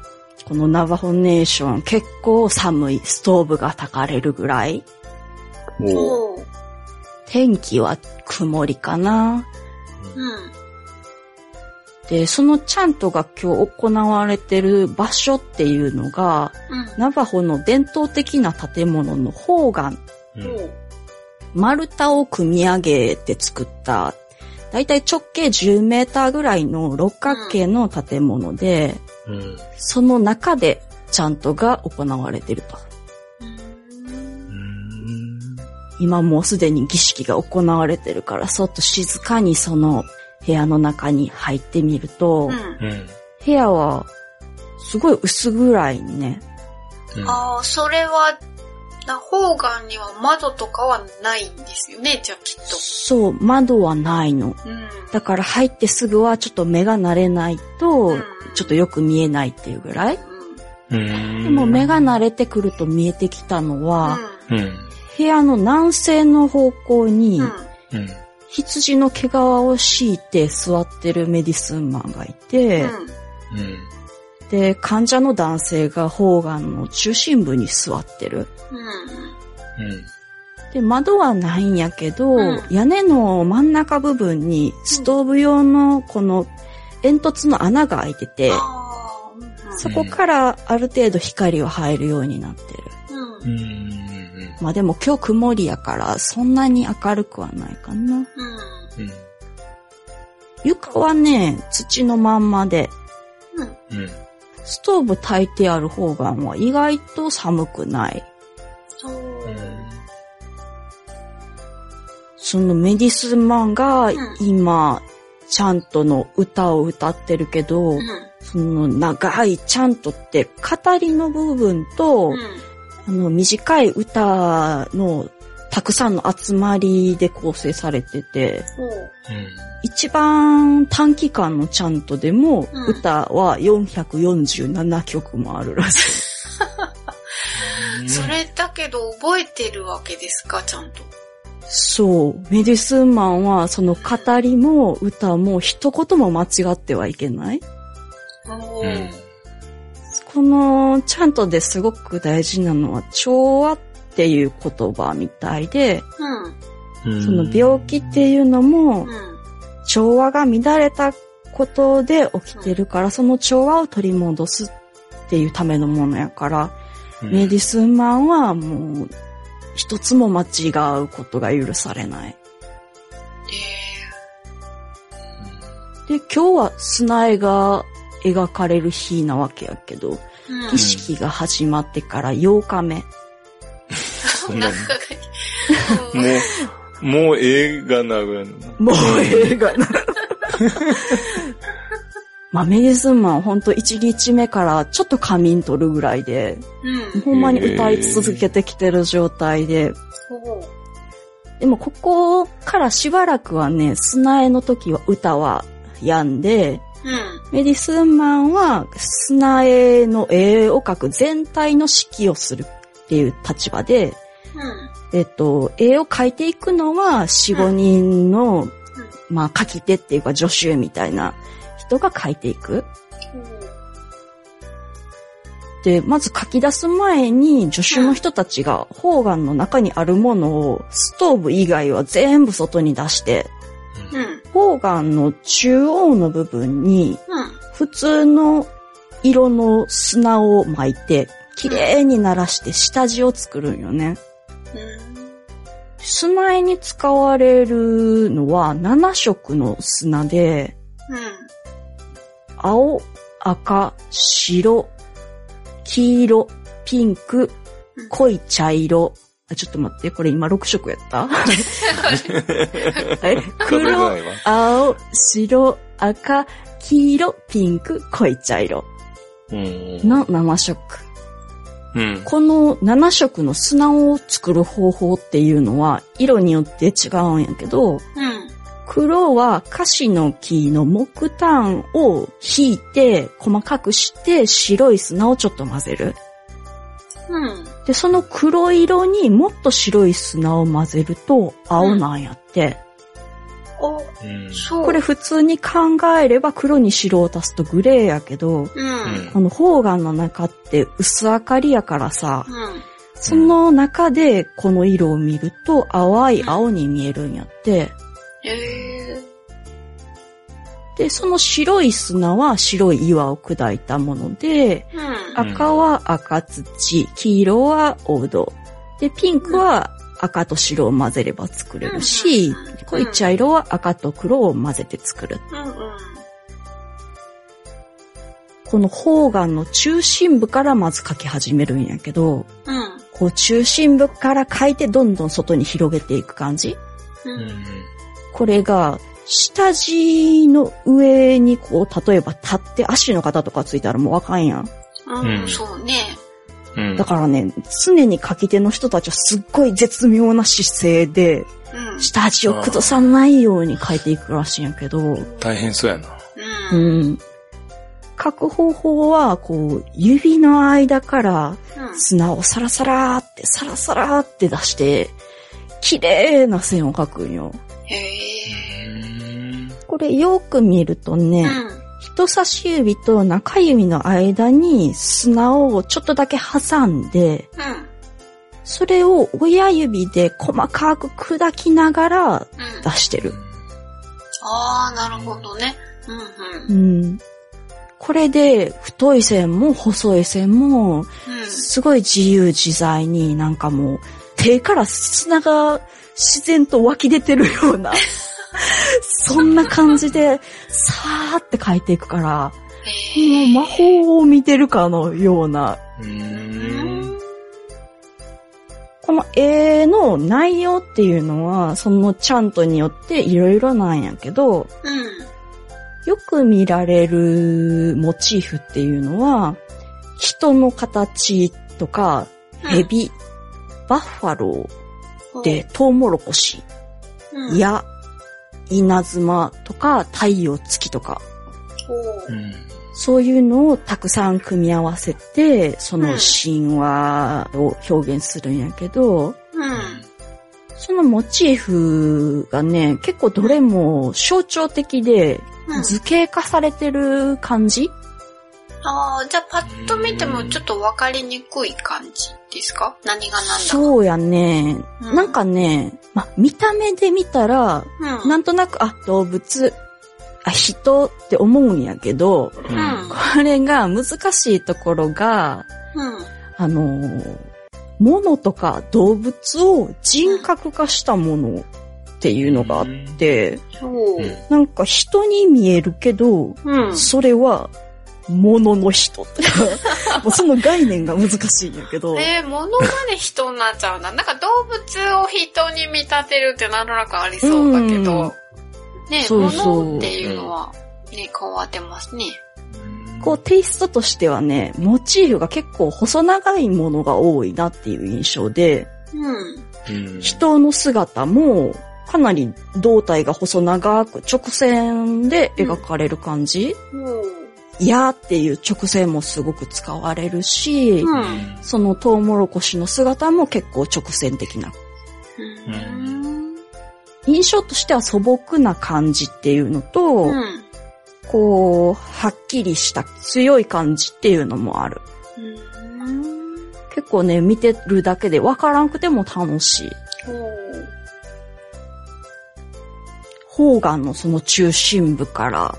このナバホネーション結構寒いストーブが焚かれるぐらい。天気は曇りかな。うん。で、そのちゃんとが今日行われてる場所っていうのが、うん。ナバホの伝統的な建物の方眼、うん。丸太を組み上げて作った、だいたい直径10メーターぐらいの六角形の建物で、うん。その中でちゃんとが行われてると。うん。今もうすでに儀式が行われてるから、そっと静かにその部屋の中に入ってみると、うん。うん。部屋はすごい薄暗いね。うんああ、それは、な、方眼には窓とかはないんですよね、じゃあきっと。そう、窓はないの。うん。だから入ってすぐはちょっと目が慣れないと、ちょっとよく見えないっていうぐらい。うん。でも目が慣れてくると見えてきたのは、うん。部屋の南西の方向に。羊の毛皮を敷いて座ってるメディスンマンがいて、うん。うん。で、患者の男性が方眼の中心部に座ってる。うん。うん。で、窓はないんやけど、うん屋根の真ん中部分にストーブ用のこの煙突の穴が開いてて、うんそこからある程度光は入るようになってる。うん。うん。うん。まあでも今日曇りやからそんなに明るくはないかな。うん。うん。床はね、土のまんまで、うん。うん。ストーブ焚いてある方がは意外と寒くない。そう。そのメディスンマンがん今、ちゃんとの歌を歌ってるけど、うん。その長いちゃんとって語りの部分と、うん。あの短い歌のたくさんの集まりで構成されてて。一番短期間のちゃんとでもうん歌は447曲もあるらしい。うん。それだけど覚えてるわけですか、ちゃんと。そう。メディスンマンはその語りも歌も一言も間違ってはいけない。うん。このちゃんとですごく大事なのは調和っていう言葉みたいで、うん。うんその病気っていうのもうん。調和が乱れたことで起きてるから、その調和を取り戻すっていうためのものやから、メディスンマンはもう一つも間違うことが許されない。えで、今日は砂絵が描かれる日なわけやけど、ーうん儀式が始まってから8日目。そんなに もう、もう映画なぐらいのな。もう映画な。まあ、メディスンマンほんと1日目からちょっと仮眠取るぐらいで、うん。ほんまに歌い続けてきてる状態で。でもここからしばらくはね、砂絵の時は歌は止んで、うん。メディスンマンは砂絵の絵を描く全体の指揮をするっていう立場で、うん。えっと、絵を描いていくのは4、5人の、まあ描き手っていうか助手みたいな人が描いていく。で、まず書き出す前に助手の人たちが方眼の中にあるものをストーブ以外は全部外に出して、うん。方眼の中央の部分にうん。普通の色の砂を巻いて、綺麗にならして下地を作るんよね。砂絵に使われるのは7色の砂で、うん。青、赤、白、黄色、ピンクうん、濃い茶色。あ、ちょっと待って、これ今6色やった？黒。青、白、赤、黄色、ピンク、濃い茶色うん。の7色。うん。この7色の砂を作る方法っていうのは色によって違うんやけど、うん。黒はカシの木の木炭を引いて細かくして白い砂をちょっと混ぜる。うん。で、その黒色にもっと白い砂を混ぜると青なんやって。お、うん。そう。これ普通に考えれば黒に白を足すとグレーやけど、うん。この方眼の中って薄明かりやからさ、うん。その中でこの色を見ると淡い青に見えるんやって。えで、その白い砂は白い岩を砕いたもので、ー。うん。赤は赤土、黄色は黄土。で、ピンクは赤と白を混ぜれば作れるしうんうんうん、濃い茶色は赤と黒を混ぜて作る。うん。うん。この方眼の中心部からまず描き始めるんやけど、うん。こう中心部から描いてどんどん外に広げていく感じう。うんん。これが、下地の上にこう、例えば立って足の型とかついたらもうわかんやん。うん。そうね。うん。だからね、常に書き手の人たちはすっごい絶妙な姿勢で、うん。下地を崩さないように書いていくらしいんやけど、大変そうやな。ううん。ん。書く方法は、こう、指の間から砂をサラサラって、サラサラって出して、綺麗な線を描くんよ。へえ。これよく見るとね、うん。人差し指と中指の間に砂をちょっとだけ挟んで、うん。それを親指で細かく砕きながらうん。出してる。ああ、なるほどね。うんうん。うん。これで太い線も細い線もうん。すごい自由自在になんかもう手から砂が自然と湧き出てるような、そんな感じでさーって描いていくから、もう魔法を見てるかのような、うん。この絵の内容っていうのは、そのチャントによっていろいろなんやけど、うん。よく見られるモチーフっていうのは、人の形とか、ヘビ、バッファローで、トウモロコシ、うん、や、稲妻とか、太陽月とか。そういうのをたくさん組み合わせて、その神話を表現するんやけど、うん。そのモチーフがね、結構どれも象徴的で、うん。図形化されてる感じ？ああ、じゃあパッと見てもちょっとわかりにくい感じですか？何が何だか。そうやね。うんなんかね、ま、見た目で見たら、うん。なんとなく、あ、動物、あ、人って思うんやけど、ううんん。これが難しいところが、うん。あのー、物とか動物を人格化したものっていうのがあって、そう。うんなんか人に見えるけど、うん。それは、物の人とか、その概念が難しいんやけど、えー、物まで人になっちゃうんだ。なんか動物を人に見立てるってなんとなくありそうだけうんど、ね、そうそう物っていうのは、ね、変わってますね。こうテイストとしてはね、モチーフが結構細長いものが多いなっていう印象で、うん。うん。人の姿もかなり胴体が細長く直線で描かれる感じ。いやーっていう直線もすごく使われるし、うん。そのトウモロコシの姿も結構直線的な。うん。印象としては素朴な感じっていうのと、うん。こう、はっきりした強い感じっていうのもある。結構ね、見てるだけでわからんくても楽しい。ほう。ホーガンのその中心部から。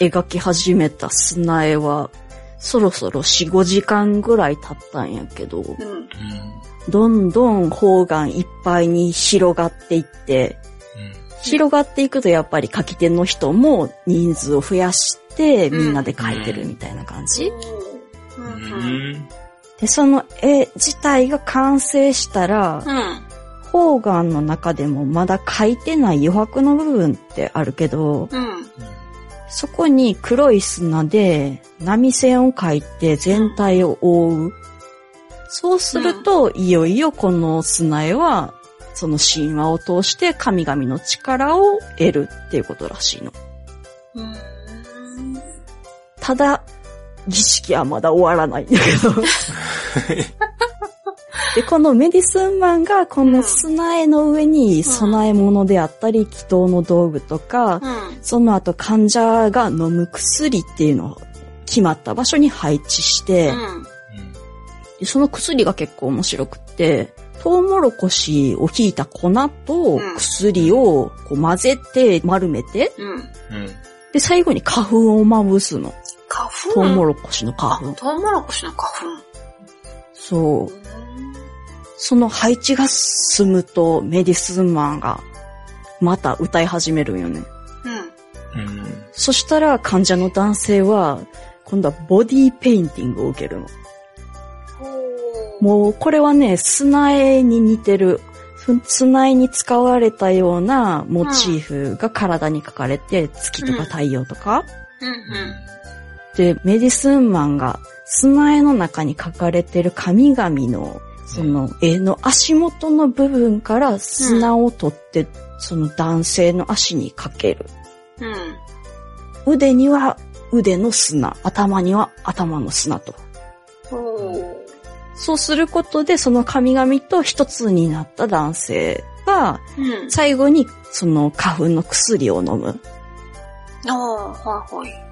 描き始めた砂絵は、そろそろ4、5時間ぐらい経ったんやけど、うん。どんどん方眼いっぱいに広がっていって、広がっていくとやっぱり書き手の人も人数を増やしてみんなで書いてるみたいな感じ。う。うんうん。ん。で、その絵自体が完成したら、うん。方眼の中でもまだ書いてない余白の部分ってあるけど、うん。そこに黒い砂で波線を描いて全体を覆う。そうすると、いよいよこの砂絵は、その神話を通して神々の力を得るっていうことらしいの。うん。ただ、儀式はまだ終わらないんだけど。で、このメディスンマンがこの砂絵の上に供え物であったり、祈祷の道具とか、うん。その後患者が飲む薬っていうのを決まった場所に配置して、うん。でその薬が結構面白くって、トウモロコシをひいた粉とうん薬をこう混ぜて丸めて、うん。うん。で、最後に花粉をまぶすの。花粉？トウモロコシの花あ粉。トウモロコシの花粉。そう。その配置が進むとメディスンマンがまた歌い始めるんよね。うん。うん。そしたら患者の男性は今度はボディーペインティングを受けるの。もうこれはね、砂絵に似てる。ふ砂絵に使われたようなモチーフが体に描かれて、月とか太陽とか。うん。うん。で、メディスンマンが砂絵の中に描かれてる神々のその絵の足元の部分から砂を取って、その男性の足にかける。うん。腕には腕の砂、頭には頭の砂と。ほそうすることでその神々と一つになった男性がう。うん。最後にその花粉の薬を飲む。ああ、はいはい。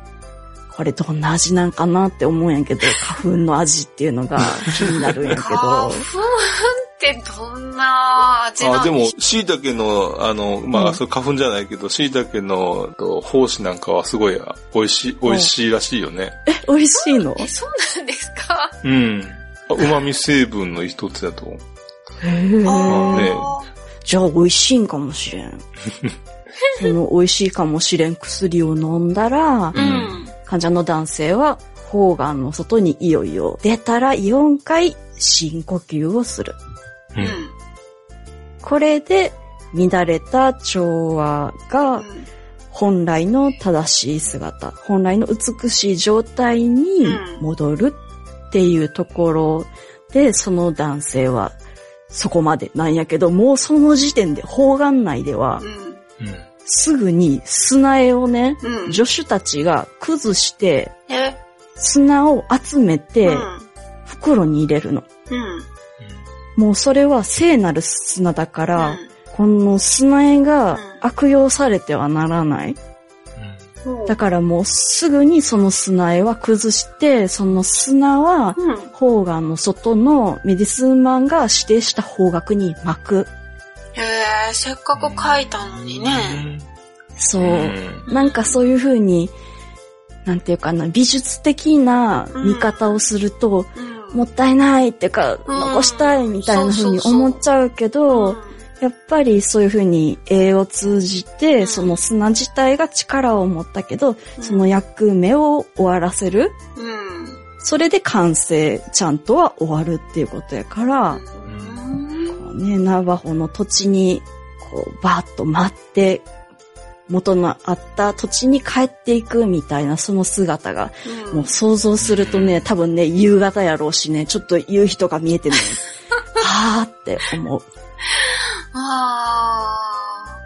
これどんな味なんかなって思うんやけど、花粉の味っていうのが気になるんやけ花粉ど。ってどんな味なんあ、でもでし、椎茸の、あの、まあ、うんそれ花粉じゃないけど、椎茸のと胞子なんかはすごい美味しい、美味しいらしいよね。え、美味しいの？え、そうなんですか？うん。旨味成分の一つだと。へーあねじゃあ美味しいんかもしれん。その美味しいかもしれん薬を飲んだら、うん。患者の男性は方眼の外にいよいよ出たら4回深呼吸をする。う。うんん。これで乱れた調和が本来の正しい姿、本来の美しい状態に戻るっていうところで、その男性はそこまでなんやけど、もうその時点で方眼内ではうん。うん。すぐに砂絵をね、うん。助手たちが崩してえ、砂を集めてうん。袋に入れるの。うん。もうそれは聖なる砂だから、うんこの砂絵がうん悪用されてはならない。うん。だからもうすぐにその砂絵は崩して、その砂はうん。方眼の外のメディスンマンが指定した方角に巻く。へえ、せっかく書いたのにね。そう。うんなんかそういう風に、なんていうかな、美術的な見方をすると、うん。もったいないっていうか、うん残したいみたいな風にそうそうそう思っちゃうけど、やっぱりそういう風に絵を通じて、うんその砂自体が力を持ったけど、その役目を終わらせる。うん。それで完成、ちゃんとは終わるっていうことやから、うん。こうね、ナバホの土地に、こう、バーッと待って、元のあった土地に帰っていくみたいなその姿が、もう想像するとね、多分ね、夕方やろうしね、ちょっと夕日とか見えてね、はーって思う。あー。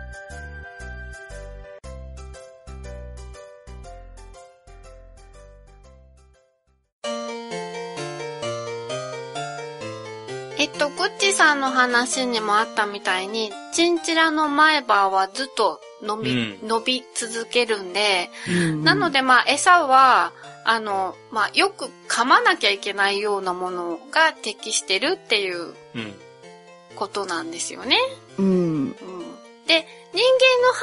えっと、グッチさんの話にもあったみたいに、チンチラの前歯はずっと伸び、う伸び続けるんで、うん。なのでまあ餌は、あの、まあよく噛まなきゃいけないようなものが適してるっていううん。ことなんですよね。うん。うんで、人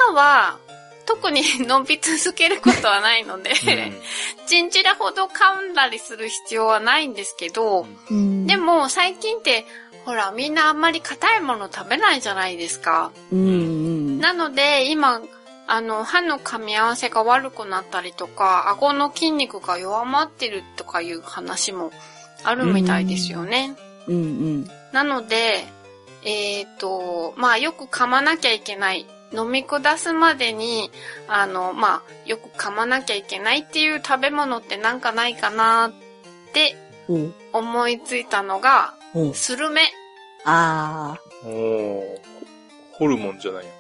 間の歯は、特に 伸び続けることはないので、チンチラほど噛んだりする必要はないんですけど、うん。でも最近って、ほら、みんなあんまり硬いもの食べないじゃないですか。うん、うん。なので、今、あの、歯の噛み合わせが悪くなったりとか、顎の筋肉が弱まってるとかいう話もあるみたいですよね。うん、うん。なので、えっ、と、まあよく噛まなきゃいけない。飲み下すまでに、あの、まあ、よく噛まなきゃいけないっていう食べ物ってなんかないかなっておう思いついたのが、おうスルメ。あおーホルモンじゃないよ。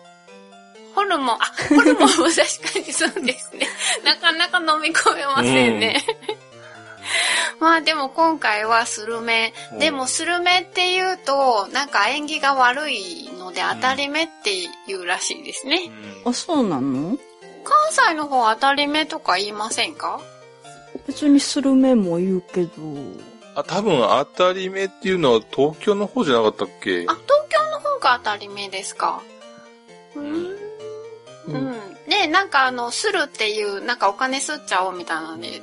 ホルモン、あ、ホルモンも確かにそうですね。なかなか飲み込めませんね。まあでも今回はスルメ。うんでもスルメって言うと、なんか縁起が悪いので当たり目って言うらしいですね。あ。あ、そうなの？関西の方当たり目とか言いませんか？別にスルメも言うけど。あ、多分当たり目っていうのは東京の方じゃなかったっけ？あ、東京の方が当たり目ですかうーん。うん。で、なんかあの、するっていう、なんかお金すっちゃおうみたいなので、う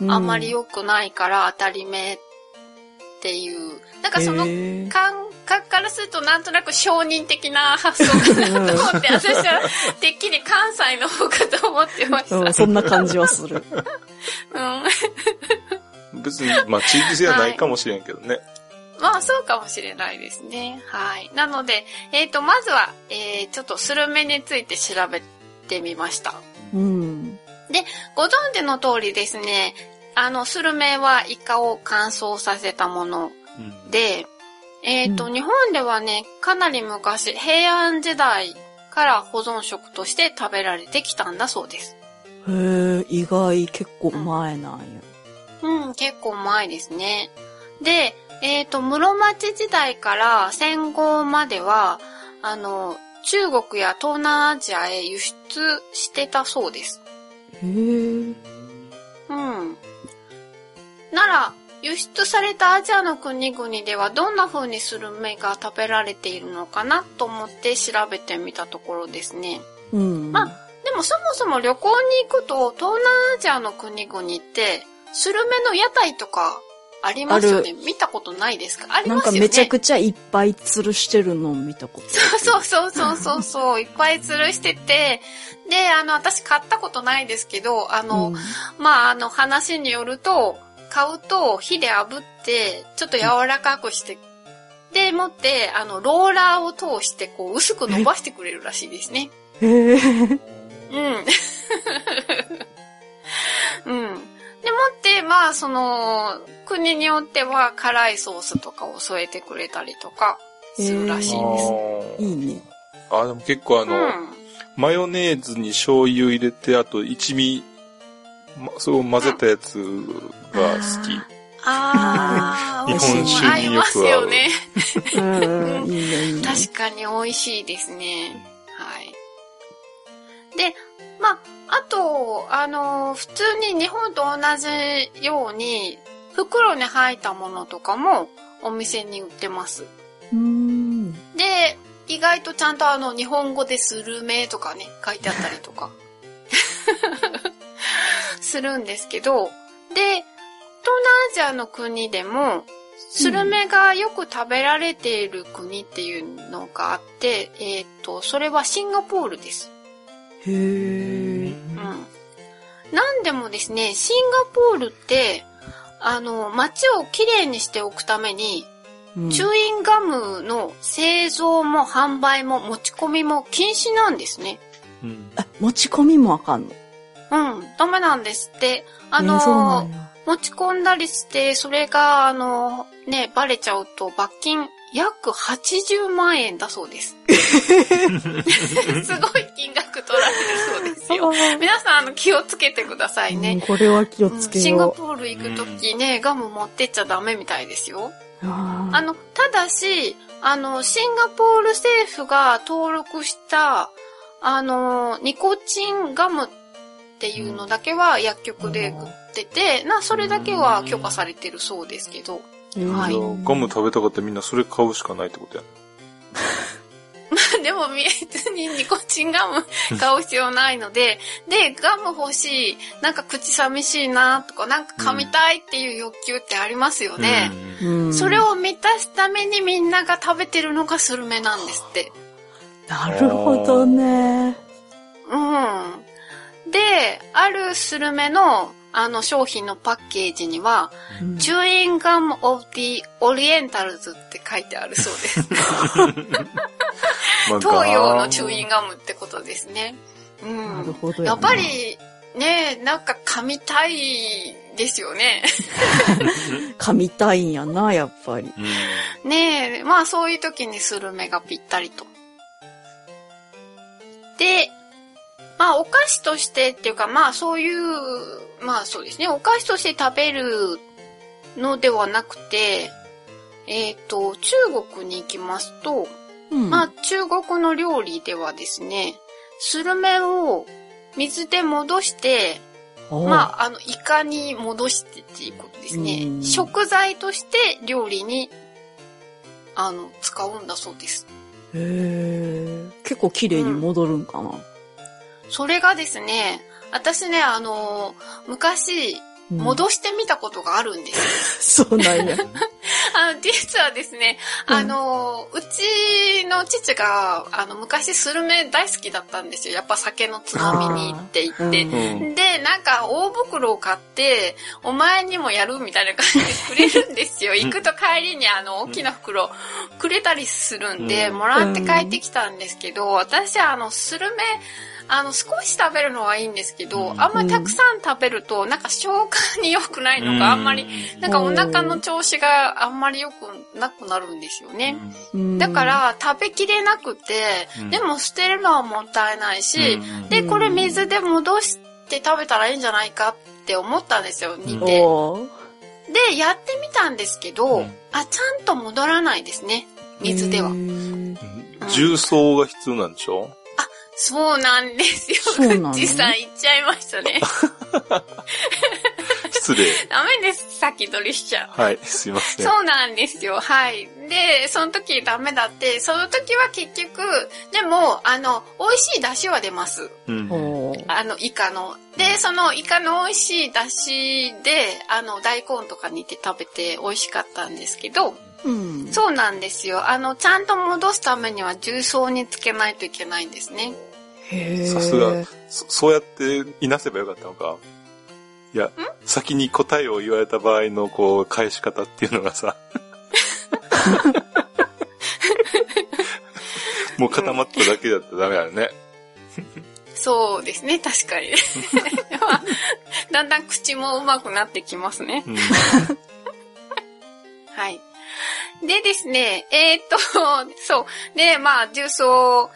あんまり良くないから当たり目っていう、なんかその感覚からするとなんとなく承認的な発想かなと思って、私はてっきり関西の方かと思ってました。うん、そんな感じはする。うん。別に、まあ地域性はないかもしれんけどね。まあそうかもしれないですね。はい。なので、えっ、と、まずは、えー、ちょっとスルメについて調べてみました。うん。ご存知の通りですね、あの、スルメはイカを乾燥させたものうんで、えっ、と、うん日本ではね、かなり昔、平安時代から保存食として食べられてきたんだそうです。へえ、意外結構前なんや。うん、結構前ですね。で、えっ、と、室町時代から戦後までは、あの、中国や東南アジアへ輸出してたそうです。へー。うん。なら、輸出されたアジアの国々ではどんな風にスルメが食べられているのかなと思って調べてみたところですね。うん。まあ、でもそもそも旅行に行くと東南アジアの国々って、スルメの屋台とかありますよね。見たことないですか？ありなんますよね。かめちゃくちゃいっぱい吊るしてるのを見たこと。そうそうそうそうそう、いっぱい吊るしてて、で、あの、私買ったことないですけど、あの、まあ、あの、話によると、買うと火で炙って、ちょっと柔らかくして、で、持って、あの、ローラーを通して、こう、薄く伸ばしてくれるらしいですね。うん。へー。うん。うん。でもって、まあ、その、国によっては辛いソースとかを添えてくれたりとかするらしいです。あいいね。ーあ、でも結構あの、うん。マヨネーズに醤油入れて、あと一味、ま、そう混ぜたやつが好き。あー、日本酒に合いますよね。うん。いいね、いいね。確かに美味しいですね。はい。で、まあ、あと、あの、普通に日本と同じように、袋に入ったものとかもお店に売ってます。うん。で、意外とちゃんとあの、日本語でスルメとかね、書いてあったりとか、するんですけど、で、東南アジアの国でも、スルメがよく食べられている国っていうのがあって、えっ、と、それはシンガポールです。へー。うん。なんでもですね、シンガポールって、あの、街をきれいにしておくために、うんチューインガムの製造も販売も持ち込みも禁止なんですね。うん。あ持ち込みもあかんの？うん、ダメなんですって。あの、えー。持ち込んだりして、それが、あの、ね、バレちゃうと罰金約80万円だそうです。すごい金額取られるそうですよ。皆さん、あの、気をつけてくださいうんね。これは気をうんつけシンガよポール行くときね、ガム持ってっちゃダメみたいですよ。あの、ただし、あの、シンガポール政府が登録した、あの、ニコチンガムっていうのだけは薬局で売ってて、な、それだけは許可されてるそうですけど。はいガム食べたかったらみんなそれ買うしかないってことや。でも別にニコチンガム買う必要ないので、で、ガム欲しい、なんか口寂しいなとか、なんか噛みたいっていう欲求ってありますよね。うんそれを満たすためにみんなが食べてるのがスルメなんですって。なるほどね。うん。で、あるスルメの、あの商品のパッケージには、うん chewing gum of the Orientals って書いてあるそうです。まあ東洋のチューインガムってことですね。うなるん。ほどなやっぱ、り、ね、なんか噛みたいですよね。噛みたいんやな、やっぱり。うん。ねえ、まあそういう時にスルメがぴったりと。で、まあお菓子としてっていうかまあそういう、まあそうですね、お菓子として食べるのではなくて、えっ、と、中国に行きますと、うん。まあ中国の料理ではですね、スルメを水で戻して、あまあ、あの、イカに戻してっていうことですうね。ん食材として料理に、あの、使うんだそうです。へえ。結構綺麗に戻るんかな。それがですね、私ね、あの、昔、うん戻してみたことがあるんです。そうなんや。あの、実はですね、うんあの、うちの父が、あの、昔スルメ大好きだったんですよ。やっぱ酒のつまみに行って行って。うんうん。で、なんか大袋を買って、お前にもやるみたいな感じでくれるんですよ。行くと帰りにあの大きな袋くれたりするんで、うんもらって帰ってきたんですけど、私はあの、スルメ、あの、少し食べるのはいいんですけど、うん。あんまりたくさん食べると、なんか消化に良くないのか、あんまり、なんかお腹の調子があんまり良くなくなるんですよね。うん。だか、ら食べきれなくて、うん。でも捨てるのはもったいないし、うん。で、これ水で戻して食べたらいいんじゃないかって思ったんですよ、煮て。で、やってみたんですけど、うん。あ、ちゃんと戻らないですね、水では。重曹が必要なんでしょ？そうなんですよ。そうなの実際言っちゃいましたね。失礼。ダメです。先取りしちゃう。はい、すいません。そうなんですよ。はい。で、その時ダメだって、その時は結局、でも、あの、美味しい出汁は出ます。うん。あの、イカの。で、そのイカの美味しい出汁で、あの、大根とか煮て食べて美味しかったんですけど、うん。そうなんですよ。あの、ちゃんと戻すためには重曹につけないといけないんですね。さすがそそうやっていなせばよかったのか。いや、先に答えを言われた場合の、こう、返し方っていうのがさ、もう固まっただけだったらダメだよね。そうですね、確かに。ま あだんだん口も上手くなってきますね。うん。はい。でですね、えーっと、そう。で、まあ、重曹、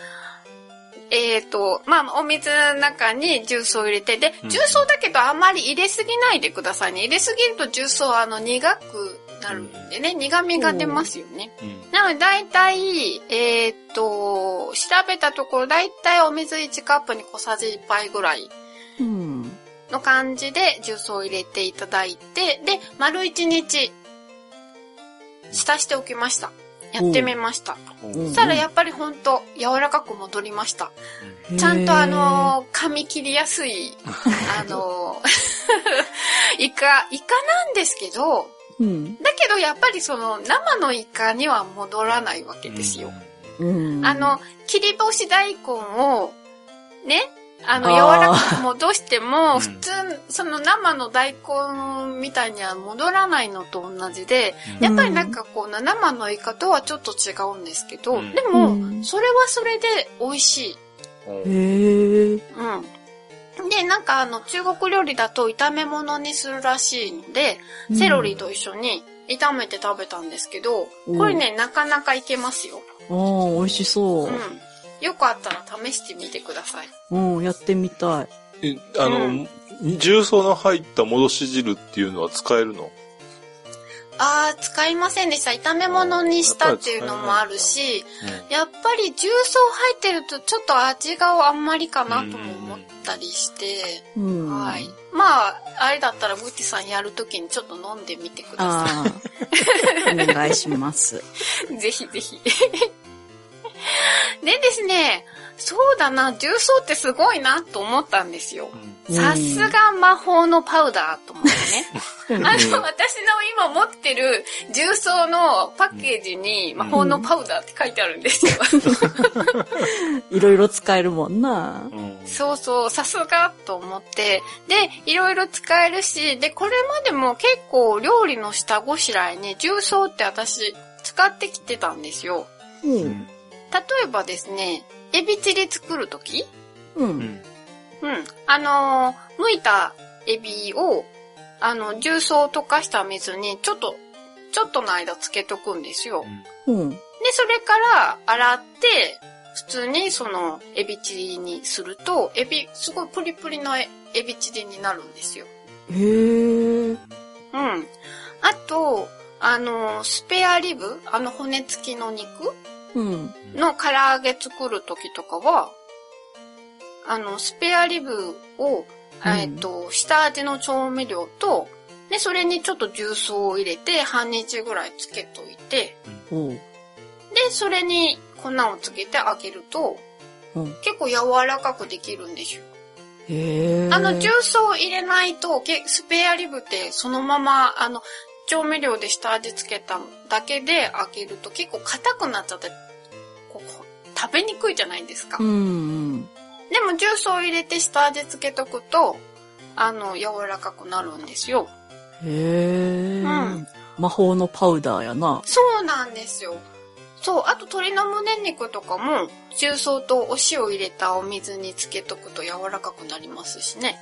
えーっと、まあ、お水の中に重曹を入れて、でう、ん重曹だけどあんまり入れすぎないでくださいね。入れすぎると重曹、あの、苦くなるんでね、苦味が出ますよね。うんなので、だいたい、えーっと、調べたところ、だいたいお水1カップに小さじ1杯ぐらいうん。の感じで重曹を入れていただいて、で、丸1日、浸しておきました。やってみました。うんそしたらやっぱりほんと柔らかく戻りました。ちゃんとあのー、噛み切りやすい、あのー、イカ、イカなんですけど、うん。だけどやっぱりその生のイカには戻らないわけですよ。うん。あの、切り干し大根を、ね、あの、柔らかく戻しても、うん普通、その生の大根みたいには戻らないのと同じで、うんやっぱりなんかこう、生のイカとはちょっと違うんですけど、うんでも、うんそれはそれで美味しい。うんへー。うん。で、なんかあの、中国料理だと炒め物にするらしいので、セロリと一緒に炒めて食べたんですけど、うんこれね、なかなかいけますよ。ああ、美味しそうう。ん。よかったら試してみてください。うん、やってみたい。え、あの、うん重曹の入った戻し汁っていうのは使えるの？あー、使いませんでした。炒め物にしたっていうのもあるし、やっぱり重曹入ってるとちょっと味があんまりかなとも思ったりして、うん。はい。まあ、あれだったらグッティさんやるときにちょっと飲んでみてくださああ。お願いします。い。ぜひぜひ。でですね、そうだな、重曹ってすごいなと思ったんですよ。うんさすが魔法のパウダーと思ってね。うん あの、私の今持ってる重曹のパッケージに魔法のパウダーって書いてあるんですよ。いろいろ使えるもんな。うんそうそう、さすがと思って。で、いろいろ使えるし、で、これまでも結構料理の下ごしらえに重曹って私使ってきてたんですよ。うん。例えばですね、エビチリ作るときう。うんんうん。あのー剥いたエビを、あの、重曹を溶かした水にちょっと、ちょっとの間つけとくんですよ。うん。で、それから洗って、普通にそのエビチリにすると、エビ、すごいプリプリのエエビチリになるんですよ。へえ。うん。あと、あの、スペアリブ、あの骨付きの肉？うん。の唐揚げ作るときとかは、あの、スペアリブを、うんえっと、下味の調味料と、で、それにちょっと重曹を入れて、半日ぐらいつけといて、おう。で、それに粉をつけて揚げると、うん。結構柔らかくできるんですよ。へえ。あの、重曹を入れないと、けスペアリブってそのまま、あの、調味料で下味つけただけで揚げると結構硬くなっちゃって、こう、食べにくいじゃないですか。うんうん。でも重曹を入れて下味つけとくと、あの、柔らかくなるんですよ。へえ。うん魔法のパウダーやな。そうなんですよ。そう、あと鶏の胸肉とかも、重曹とお塩入れたお水につけとくと柔らかくなりますしね。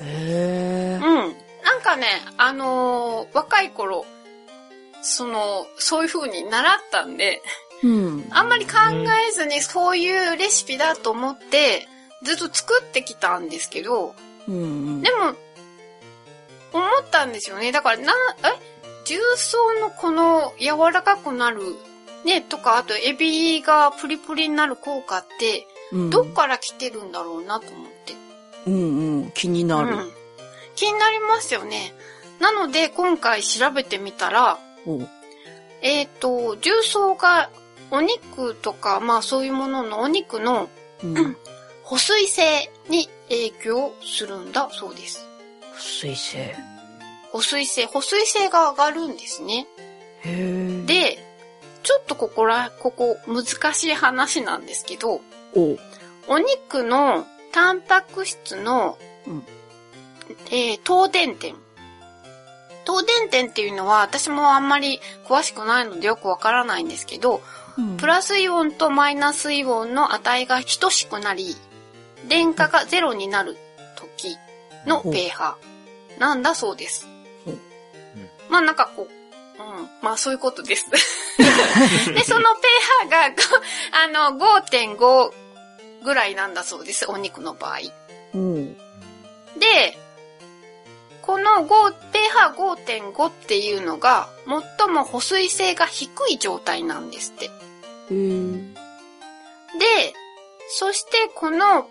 へえ。うん。なんかね、あのー若い頃、その、そういう風に習ったんで、うん。あんまり考えずにそういうレシピだと思って、ずっと作ってきたんですけど、うん。でも、思ったんですよね。だから、な、え？重曹のこの柔らかくなる、ね、とか、あとエビがプリプリになる効果って、うんどっから来てるんだろうなと思って。うんうん。気になる。うん気になりますよね。なので、今回調べてみたら、えっ、と、重曹がお肉とか、まあそういうもののお肉のうん。保水性に影響するんだそうです。水性。保水性、保水性が上がるんですね。で、ちょっとここら、ここ難しい話なんですけど、おう。お肉のタンパク質の、うんえー東電点。東電点っていうのは私もあんまり詳しくないのでよくわからないんですけど、プラスイオンとマイナスイオンの値が等しくなり、電荷がゼロになる時の pH なんだそうですほう。まあなんかこう、うん、まあそういうことです。で、その pH がご あの5.5ぐらいなんだそうです、お肉の場合。うん。で、この5 pH5.5 っていうのが最も保水性が低い状態なんですって。へえ。で、そしてこの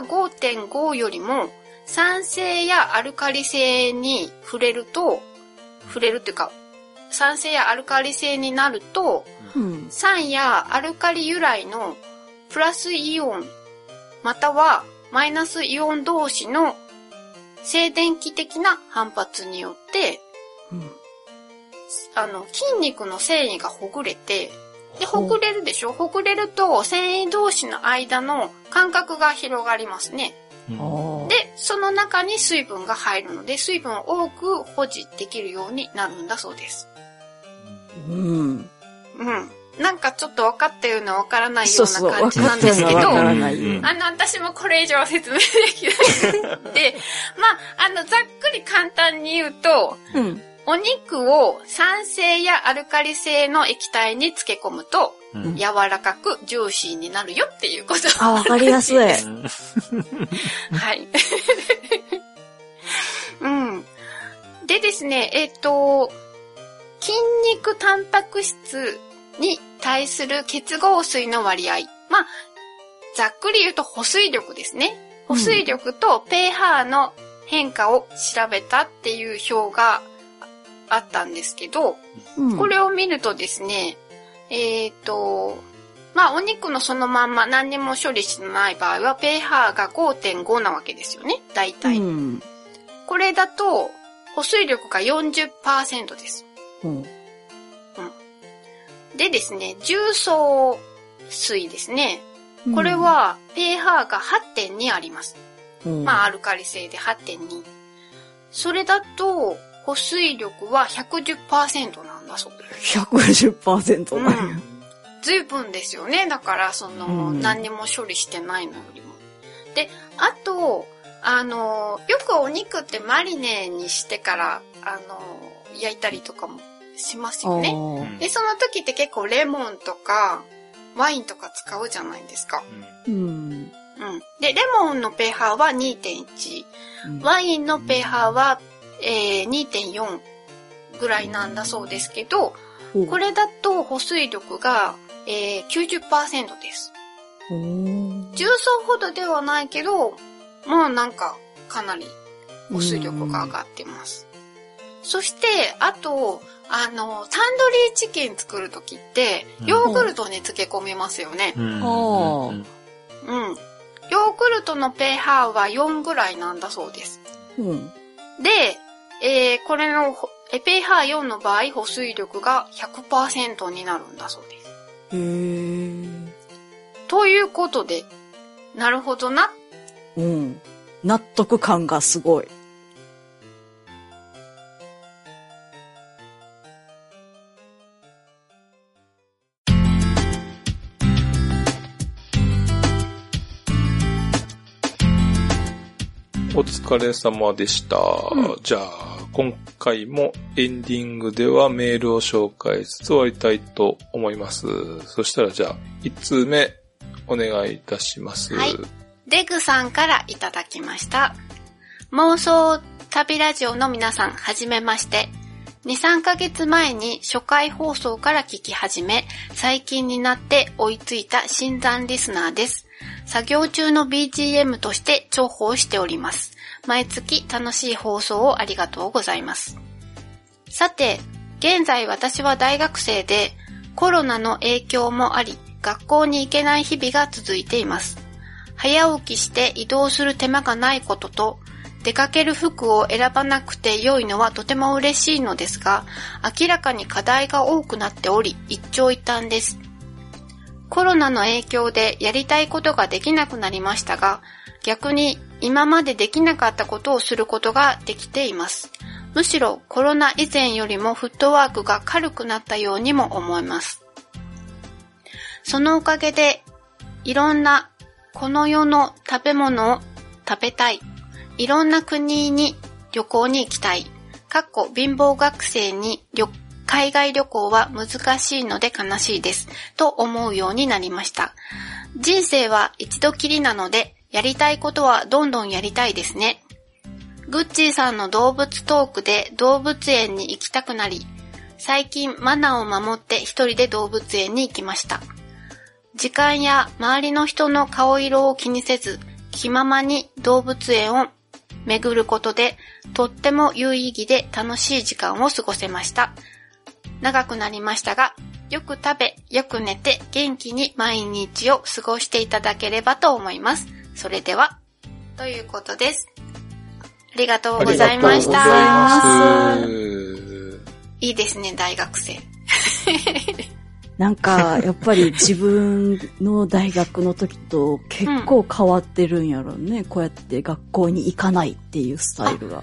pH5.5 よりも酸性やアルカリ性に触れると、触れるっていうか、酸性やアルカリ性になると、うん。酸やアルカリ由来のプラスイオン、またはマイナスイオン同士の静電気的な反発によって、うん。あの、筋肉の繊維がほぐれて、で、ほぐれるでしょ？ほぐれると繊維同士の間の間隔が広がりますね。で、その中に水分が入るので、水分を多く保持できるようになるんだそうです。うん。うん。なんかちょっと分かったような分からないよそう。な感じなんですけど、あの、私もこれ以上は説明できないで、まあ、あの、ざっくり簡単に言うと、うん。お肉を酸性やアルカリ性の液体に漬け込むと、うん柔らかくジューシーになるよっていうこと。あ、わかりやすい。はい。うん。でですね、えっ、と、筋肉タンパク質に対する結合水の割合。まあ、ざっくり言うと保水力ですね。保水力と pH の変化を調べたっていう表があったんですけど、うんこれを見るとですね、えっ、と、まあ、お肉のそのまんま何にも処理してない場合は、pH が5.5なわけですよね、大体。うん。これだと、保水力が40%です。うん。でですね、重曹水ですね。これ、は、pH が8.2あります。うんまあ、アルカリ性で8.2。それだと、保水力は110%なんだそうです。110%だよ。随分ですよね。だから、その、うん何にも処理してないのよりも。で、あと、あの、よくお肉ってマリネにしてから、あの、焼いたりとかもしますよね。ね。で、その時って結構レモンとか、ワインとか使うじゃないですか。うん。うん。で、レモンの pH は2.1。ワインの pH は、えー、2.4ぐらいなんだそうですけど、これ、れだと保水力が、えー、90%です。うん重曹ほどではないけど、もうなんかかなり保水力が上がってます。そして、あと、あの、タンドリーチキン作るときって、ヨーグルトに漬け込みますよね。うんあうん。ヨーグルトの pH は4ぐらいなんだそうです。うん。で、えーこれのほ、え pH4 の場合、保水力が100%になるんだそうです。へーということで、なるほどな。うん。納得感がすごい。疲れ様でした。うんじゃあ、今回もエンディングではメールを紹介しつつ終わりたいと思います。そしたらじゃあ、1通目お願いいたします。はいデグさんからいただきました。妄想旅ラジオの皆さん、はじめまして。2、3ヶ月前に初回放送から聞き始め、最近になって追いついた新参リスナーです。作業中の BGM として重宝しております。毎月楽しい放送をありがとうございます。さて、現在私は大学生でコロナの影響もあり、学校に行けない日々が続いています。早起きして移動する手間がないことと、出かける服を選ばなくて良いのはとても嬉しいのですが、明らかに課題が多くなっており、一長一短です。コロナの影響でやりたいことができなくなりましたが、逆に今までできなかったことをすることができています。むしろコロナ以前よりもフットワークが軽くなったようにも思います。そのおかげで、いろんなこの世の食べ物を食べたい。いろんな国に旅行に行きたい。かっこ貧乏学生に海外旅行は難しいので悲しいです。と思うようになりました。人生は一度きりなので、やりたいことはどんどんやりたいですね。グッチーさんの動物トークで動物園に行きたくなり、最近マナーを守って一人で動物園に行きました。時間や周りの人の顔色を気にせず、気ままに動物園を巡ることで、とっても有意義で楽しい時間を過ごせました。長くなりましたが、よく食べ、よく寝て、元気に毎日を過ごしていただければと思います。それでは、ということです。ありがとうございましありがとうございた。ます。いいですね、大学生。なんか、やっぱり自分の大学の時と結構変わってるんやろうね。こうやって学校に行かないっていうスタイルが。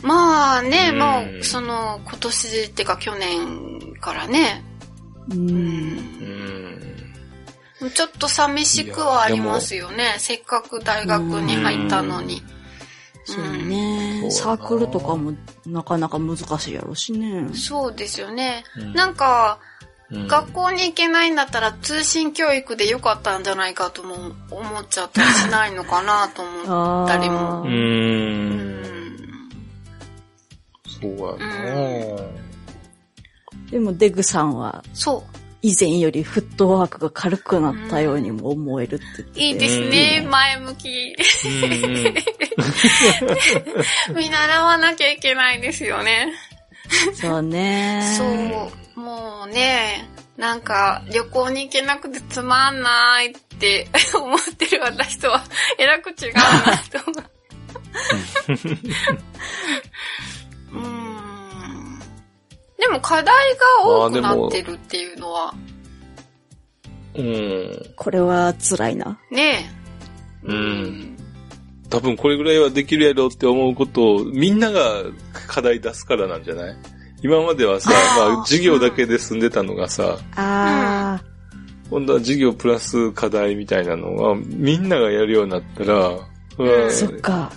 まあね、うんもう、その、今年ってか去年からね、う。うんんう、ん。ちょっと寂しくはありますよね。せっかく大学に入ったのに。そうね。そうやなサークルとかもなかなか難しいやろうしね。そうですよね。うんなんか、うん学校に行けないんだったら通信教育でよかったんじゃないかとも思っちゃったりしないのかなと思ったりもう。。うんん。そうやなでもデグさんは？そう。以前よりフットワークが軽くなったようにも思えるって言ってて。いいですうんね。前向き。うん見習わなきゃいけないですよね。そうね。そう。もうね、なんか旅行に行けなくてつまんないって思ってる私とはえらく違うなと思う。でも課題が多くなってるっていうのは、うん。これは辛いな。ねうえ。ん。多分これぐらいはできるやろって思うことをみんなが課題出すからなんじゃない？今まではさ、まあ授業だけで済んでたのがさ、あ今度は授業プラス課題みたいなのはみんながやるようになったら、うんそっか。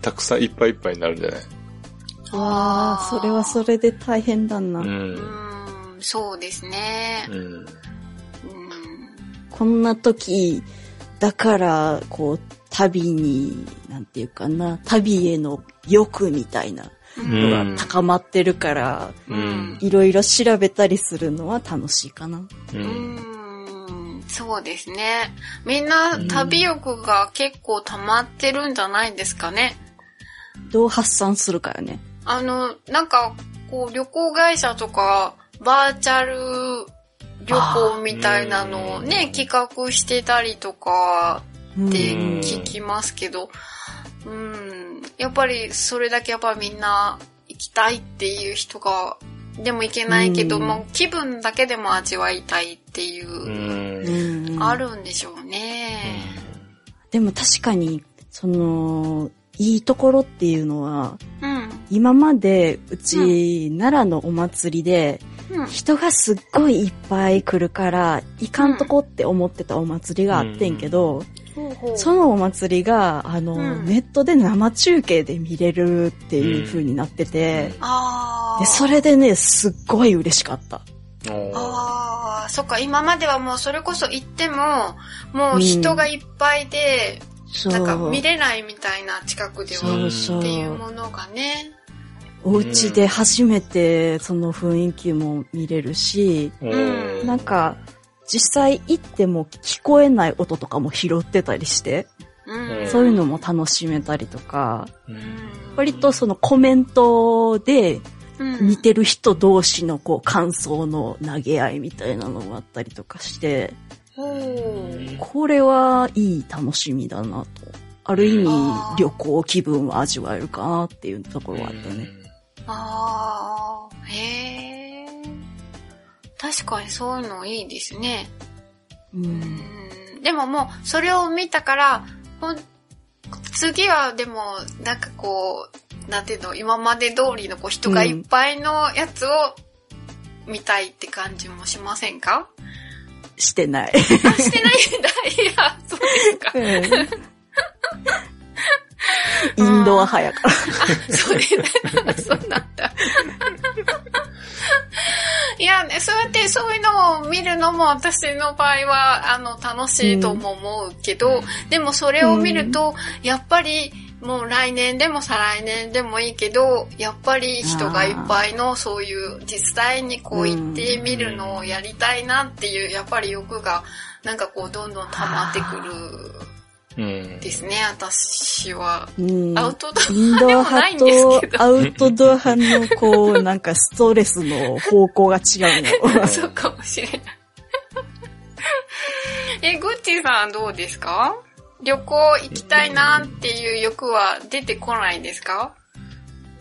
たくさんいっぱいいっぱいになるんじゃない？ああ、それはそれで大変だな。う。うんーん、そうですね。うん。うん。こんな時、だから、こう、旅に、なんていうかな、旅への欲みたいなうんのが高まってるから、うん。いろいろ調べたりするのは楽しいかな。う。うんーんそうですね。みんな旅欲が結構溜まってるんじゃないですかね。どう発散するかよね。あの、なんか、こう、旅行会社とか、バーチャル旅行みたいなのをね、企画してたりとかうんって聞きますけど、うん、やっぱりそれだけやっぱみんな行きたいっていう人が、でも行けないけどうん。も、気分だけでも味わいたいっていうう、あるんでしょうね。でも確かに、その、いいところっていうのは、うん。今までうち、奈良のお祭りで、うん。人がすっごいいっぱい来るから、いかんとこって思ってたお祭りがあってんけど、ほうほうそのお祭りが、あの、うんネットで生中継で見れるっていう風になってて、ああ。で、それでね、すっごい嬉しかった。ああ、そっか、今まではもうそれこそ行っても、もう人がいっぱいで。なんか見れないみたいな近くではっていうものがね。お家で初めてその雰囲気も見れるし、うん。なんか、実際行っても聞こえない音とかも拾ってたりして、うん。そういうのも楽しめたりとか、うん。割とそのコメントでうん。似てる人同士のこう感想の投げ合いみたいなのもあったりとかして、これはいい楽しみだなと。ある意味旅行気分を味わえるかなっていうところはあったね。ああ、へえ。確かにそういうのいいですね。うんうんでももう、それを見たから、次はでも、なんかこう、なんていうの、今まで通りのこう人がいっぱいのやつを見たいって感じもしませんか、してない。あ、してないんだ。いや、そうですか。インドア派やから。そうですね。そうなんだ。いや、ね、そうやってそういうのを見るのも私の場合は、あの、楽しいとも思うけど、でもそれを見ると、やっぱり、もう来年でも再来年でもいいけど、やっぱり人がいっぱいのそういう実際にこう行ってみるのをやりたいなっていう、やっぱり欲がなんかこうどんどん溜まってくるうん。ですね、私は。うんアウトドアインドアでもない派んですけどとアウトドア派のこう、なんかストレスの方向が違うの。そうかもしれない。え、グッチーさんどうですか？旅行行きたいなっていう欲は出てこないですか？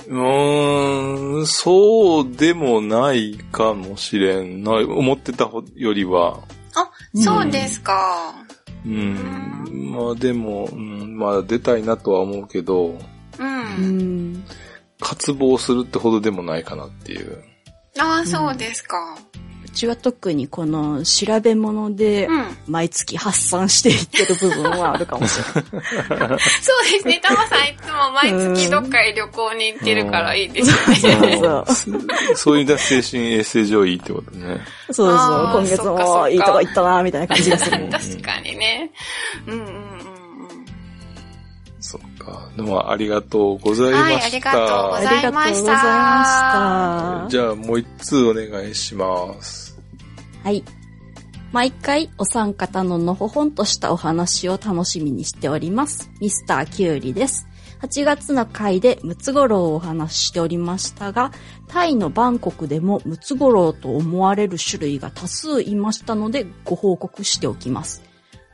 うーん、そうでもないかもしれんな。思ってたよりは。あ、そうですか。うん。まあでも、うん、まあ出たいなとは思うけど、う。うんん。渇望するってほどでもないかなっていう。ああ、そうですか。うちは特にこの調べ物でうん。毎月発散していってる部分はあるかもしれない。そうですね。タマさんいつも毎月どっかへ旅行に行ってるからいいですよね。そうそういう意味では精神衛生上いいってことね。そうそう。今月もいいとこ行ったな、みたいな感じがする。確かにね。うんうんうんうん。そっか。でもありがとうございまはい、あした。りがとうごありがとうございました。じゃあもう一通お願いします。はい。毎回お三方ののほほんとしたお話を楽しみにしております。ミスターキュウリです。8月の回でムツゴロウをお話ししておりましたが、タイのバンコクでもムツゴロウと思われる種類が多数いましたのでご報告しておきます。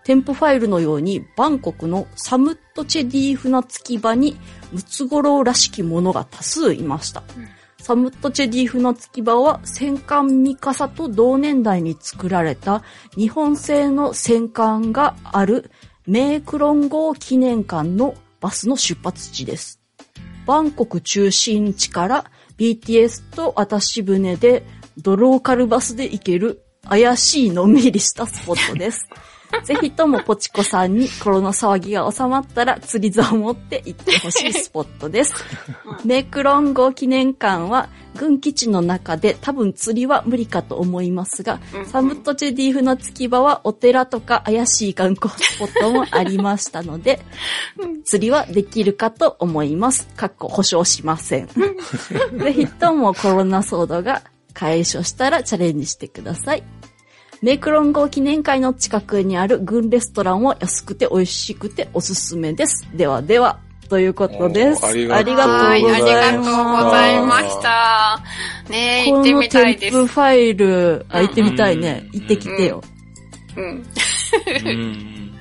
添付ファイルのようにバンコクのサムットチェディ船着き場にムツゴロウらしきものが多数いました。サムットチェディ船着き場は戦艦ミカサと同年代に作られた日本製の戦艦があるメークロン号記念館のバスの出発地です。バンコク中心地から BTS と渡し船でドローカルバスで行ける怪しいのんびりしたスポットです。ぜひともポチコさんにコロナ騒ぎが収まったら釣り竿を持って行ってほしいスポットです。メクロン号記念館は軍基地の中で多分釣りは無理かと思いますが、うんサムットチェディーフの月場はお寺とか怪しい観光スポットもありましたので、釣りはできるかと思います。かっこ保証しません。ぜひともコロナ騒動が解消したらチャレンジしてください。メイクロン号記念会の近くにある軍レストランは安くて美味しくておすすめです。ではでは、ということです。ありがとうはい、ありがとうございますした。ねえ、行このってみたい添付です。ファイル、あ、行ってみたいね。うん行ってきてよ。うん。うん。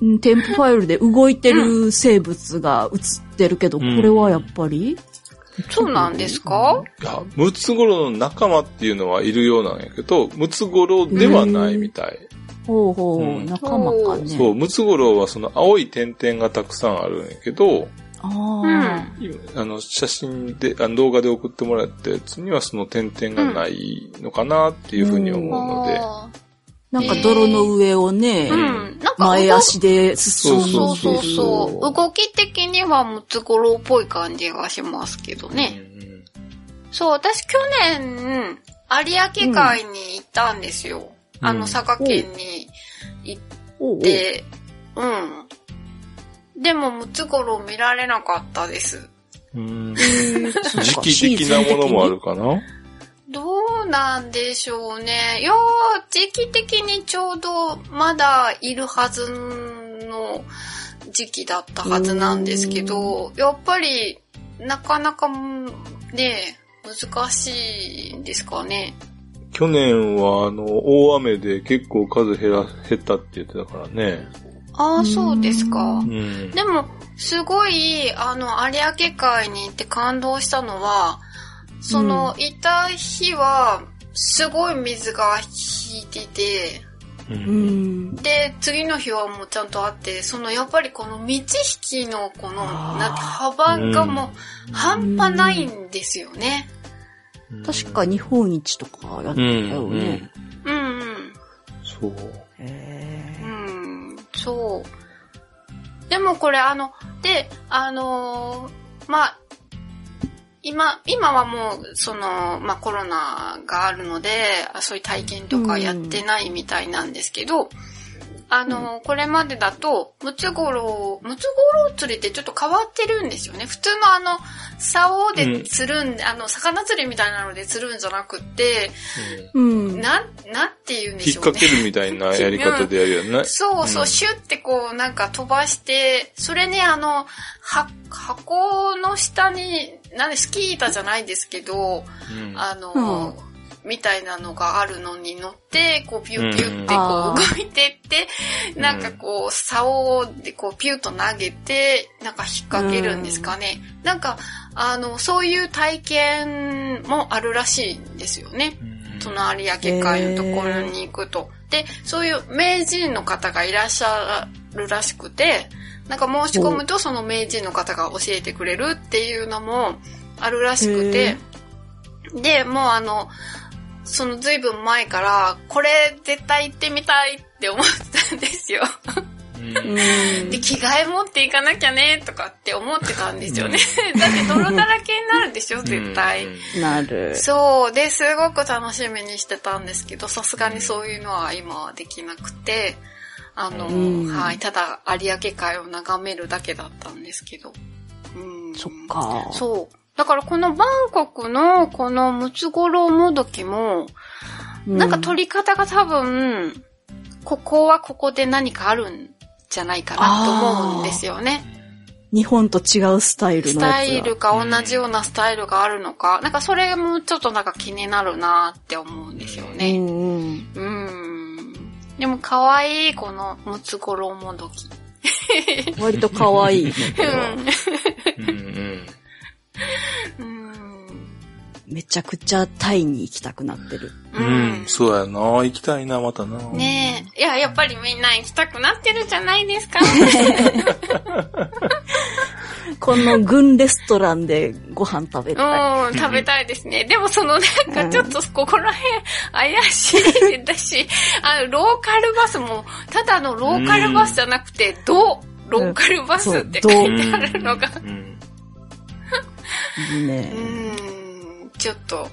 うん、添付ファイルで動いてる生物が映ってるけど、こうんれはやっぱり？そうなんですか？いや、ムツゴロウの仲間っていうのはいるようなんやけど、ムツゴロウではないみたい。ほうほう、うん仲間かね。そう、ムツゴロウはその青い点々がたくさんあるんやけど、あうあ、ん。今あの、写真で、あの動画で送ってもらったやつにはその点々がないのかなっていうふうに思うので、あなんか泥の上をね、ーうん。なんか、前足で進んでる。そうそうそう動き的にはムツゴロウっぽい感じがしますけどね。そう、私去年、有明海に行ったんですよ。うんあの、佐賀県に行って、うん。でも、ムツゴロウ見られなかったです。うん。時期的なものもあるかな？どううなんでしょうね。いや時期的にちょうどまだいるはずの時期だったはずなんですけど、やっぱりなかなかね、難しいんですかね。去年はあの、大雨で結構数減ら、減ったって言ってたからね。ああ、そうですか。うん。でも、すごい、あの、有明海に行って感動したのは、その、いた日は、すごい水が引いてて、う。うんん。で、次の日はもうちゃんとあって、その、やっぱりこの道引きのこの、なんて幅がもう、半端ないんですよね。確か日本一とかやったうん。よね。うんうん。そう。へーうん、そう。でもこれあの、で、あのーまあ、今、今はもう、その、まあコロナがあるので、あそういう体験とかやってないみたいなんですけど、あのーこれまでだと、ムツゴロウ、ムツゴロウ釣りってちょっと変わってるんですよね。普通のあの、竿で釣るん、あの、魚釣りみたいなので釣るんじゃなくって、うん。なん、なんて言うんで引っしょうね。掛けるみたいなやり方でやるよね。そうそう、うんシュってこうなんか飛ばして、それね、あの、は、箱の下に、なんでスキー板じゃないですけど、うんあの、みたいなのがあるのに乗って、こうピューピューってこう動いてって、うんなんかこう、竿でこうピューと投げて、なんか引っ掛けるんですかね。なんか、あの、そういう体験もあるらしいんですよね。その有明海のところに行くと。で、そういう名人の方がいらっしゃるらしくて、なんか申し込むとその名人の方が教えてくれるっていうのもあるらしくて、で、もうあの、その随分前から、これ絶対行ってみたいって思ってたんですよ。で、着替え持っていかなきゃねとかって思ってたんですよね。だって泥だらけになるでしょ、絶対。うんなる。そう。で、すごく楽しみにしてたんですけど、さすがにそういうのは今はできなくて、あの、うんはい、ただ有明海を眺めるだけだったんですけど。うん、そっか。そう。だからこのバンコクのこのムツゴロウもどきも、なんか撮り方が多分、ここはここで何かあるんじゃないかなと思うんですよね。日本と違うスタイルスのやつが。タイルか同じようなスタイルがあるのか、なんかそれもちょっとなんか気になるなって思うんですようね。んうん。うん。でも可愛いこのムツゴロウもどき。割と可愛い。うんうんうん。めちゃくちゃタイに行きたくなってる。ううん、そうやな。行きたいな、またな。ねえ。いや、やっぱりみんな行きたくなってるじゃないですか。この軍レストランでご飯食べたい。うん、食べたいですね。でもそのなんかちょっとここら辺怪しいだし、あの、ローカルバスも、ただのローカルバスじゃなくて、ド、ローカルバスって書いてあるのが、うん。いいねう。ん、ちょっと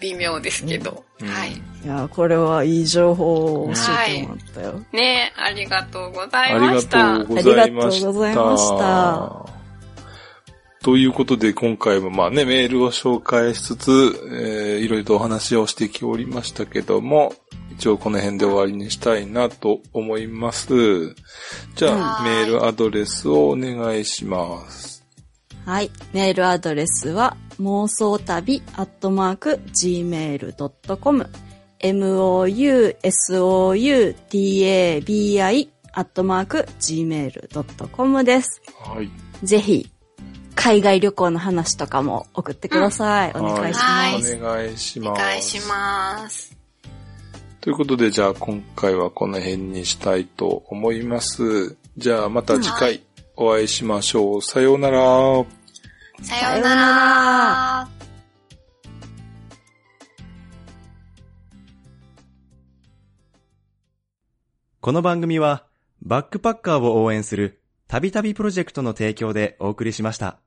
微妙ですけど。うんはい。いや、これはいい情報を教えてもらったよ。ねえ、ありがとうございありがました。とうございました。ありがとうございましたということで、今回もまあね、メールを紹介しつつ、えー、いろいろとお話をしてきておりましたけども、一応この辺で終わりにしたいなと思います。じゃあ、はいメールアドレスをお願いします。はい。メールアドレスは、妄想旅アットマーク gmail.com mousoutabi アットマーク gmail.com です。はい。ぜひ、海外旅行の話とかも送ってください。お願いしはいます。お願いしおます。願いします。ということで、じゃあ今回はこの辺にしたいと思います。じゃあまた次は回お会いしましょう。さようなら。さようなら。この番組は、バックパッカーを応援する、たびたびプロジェクトの提供でお送りしました。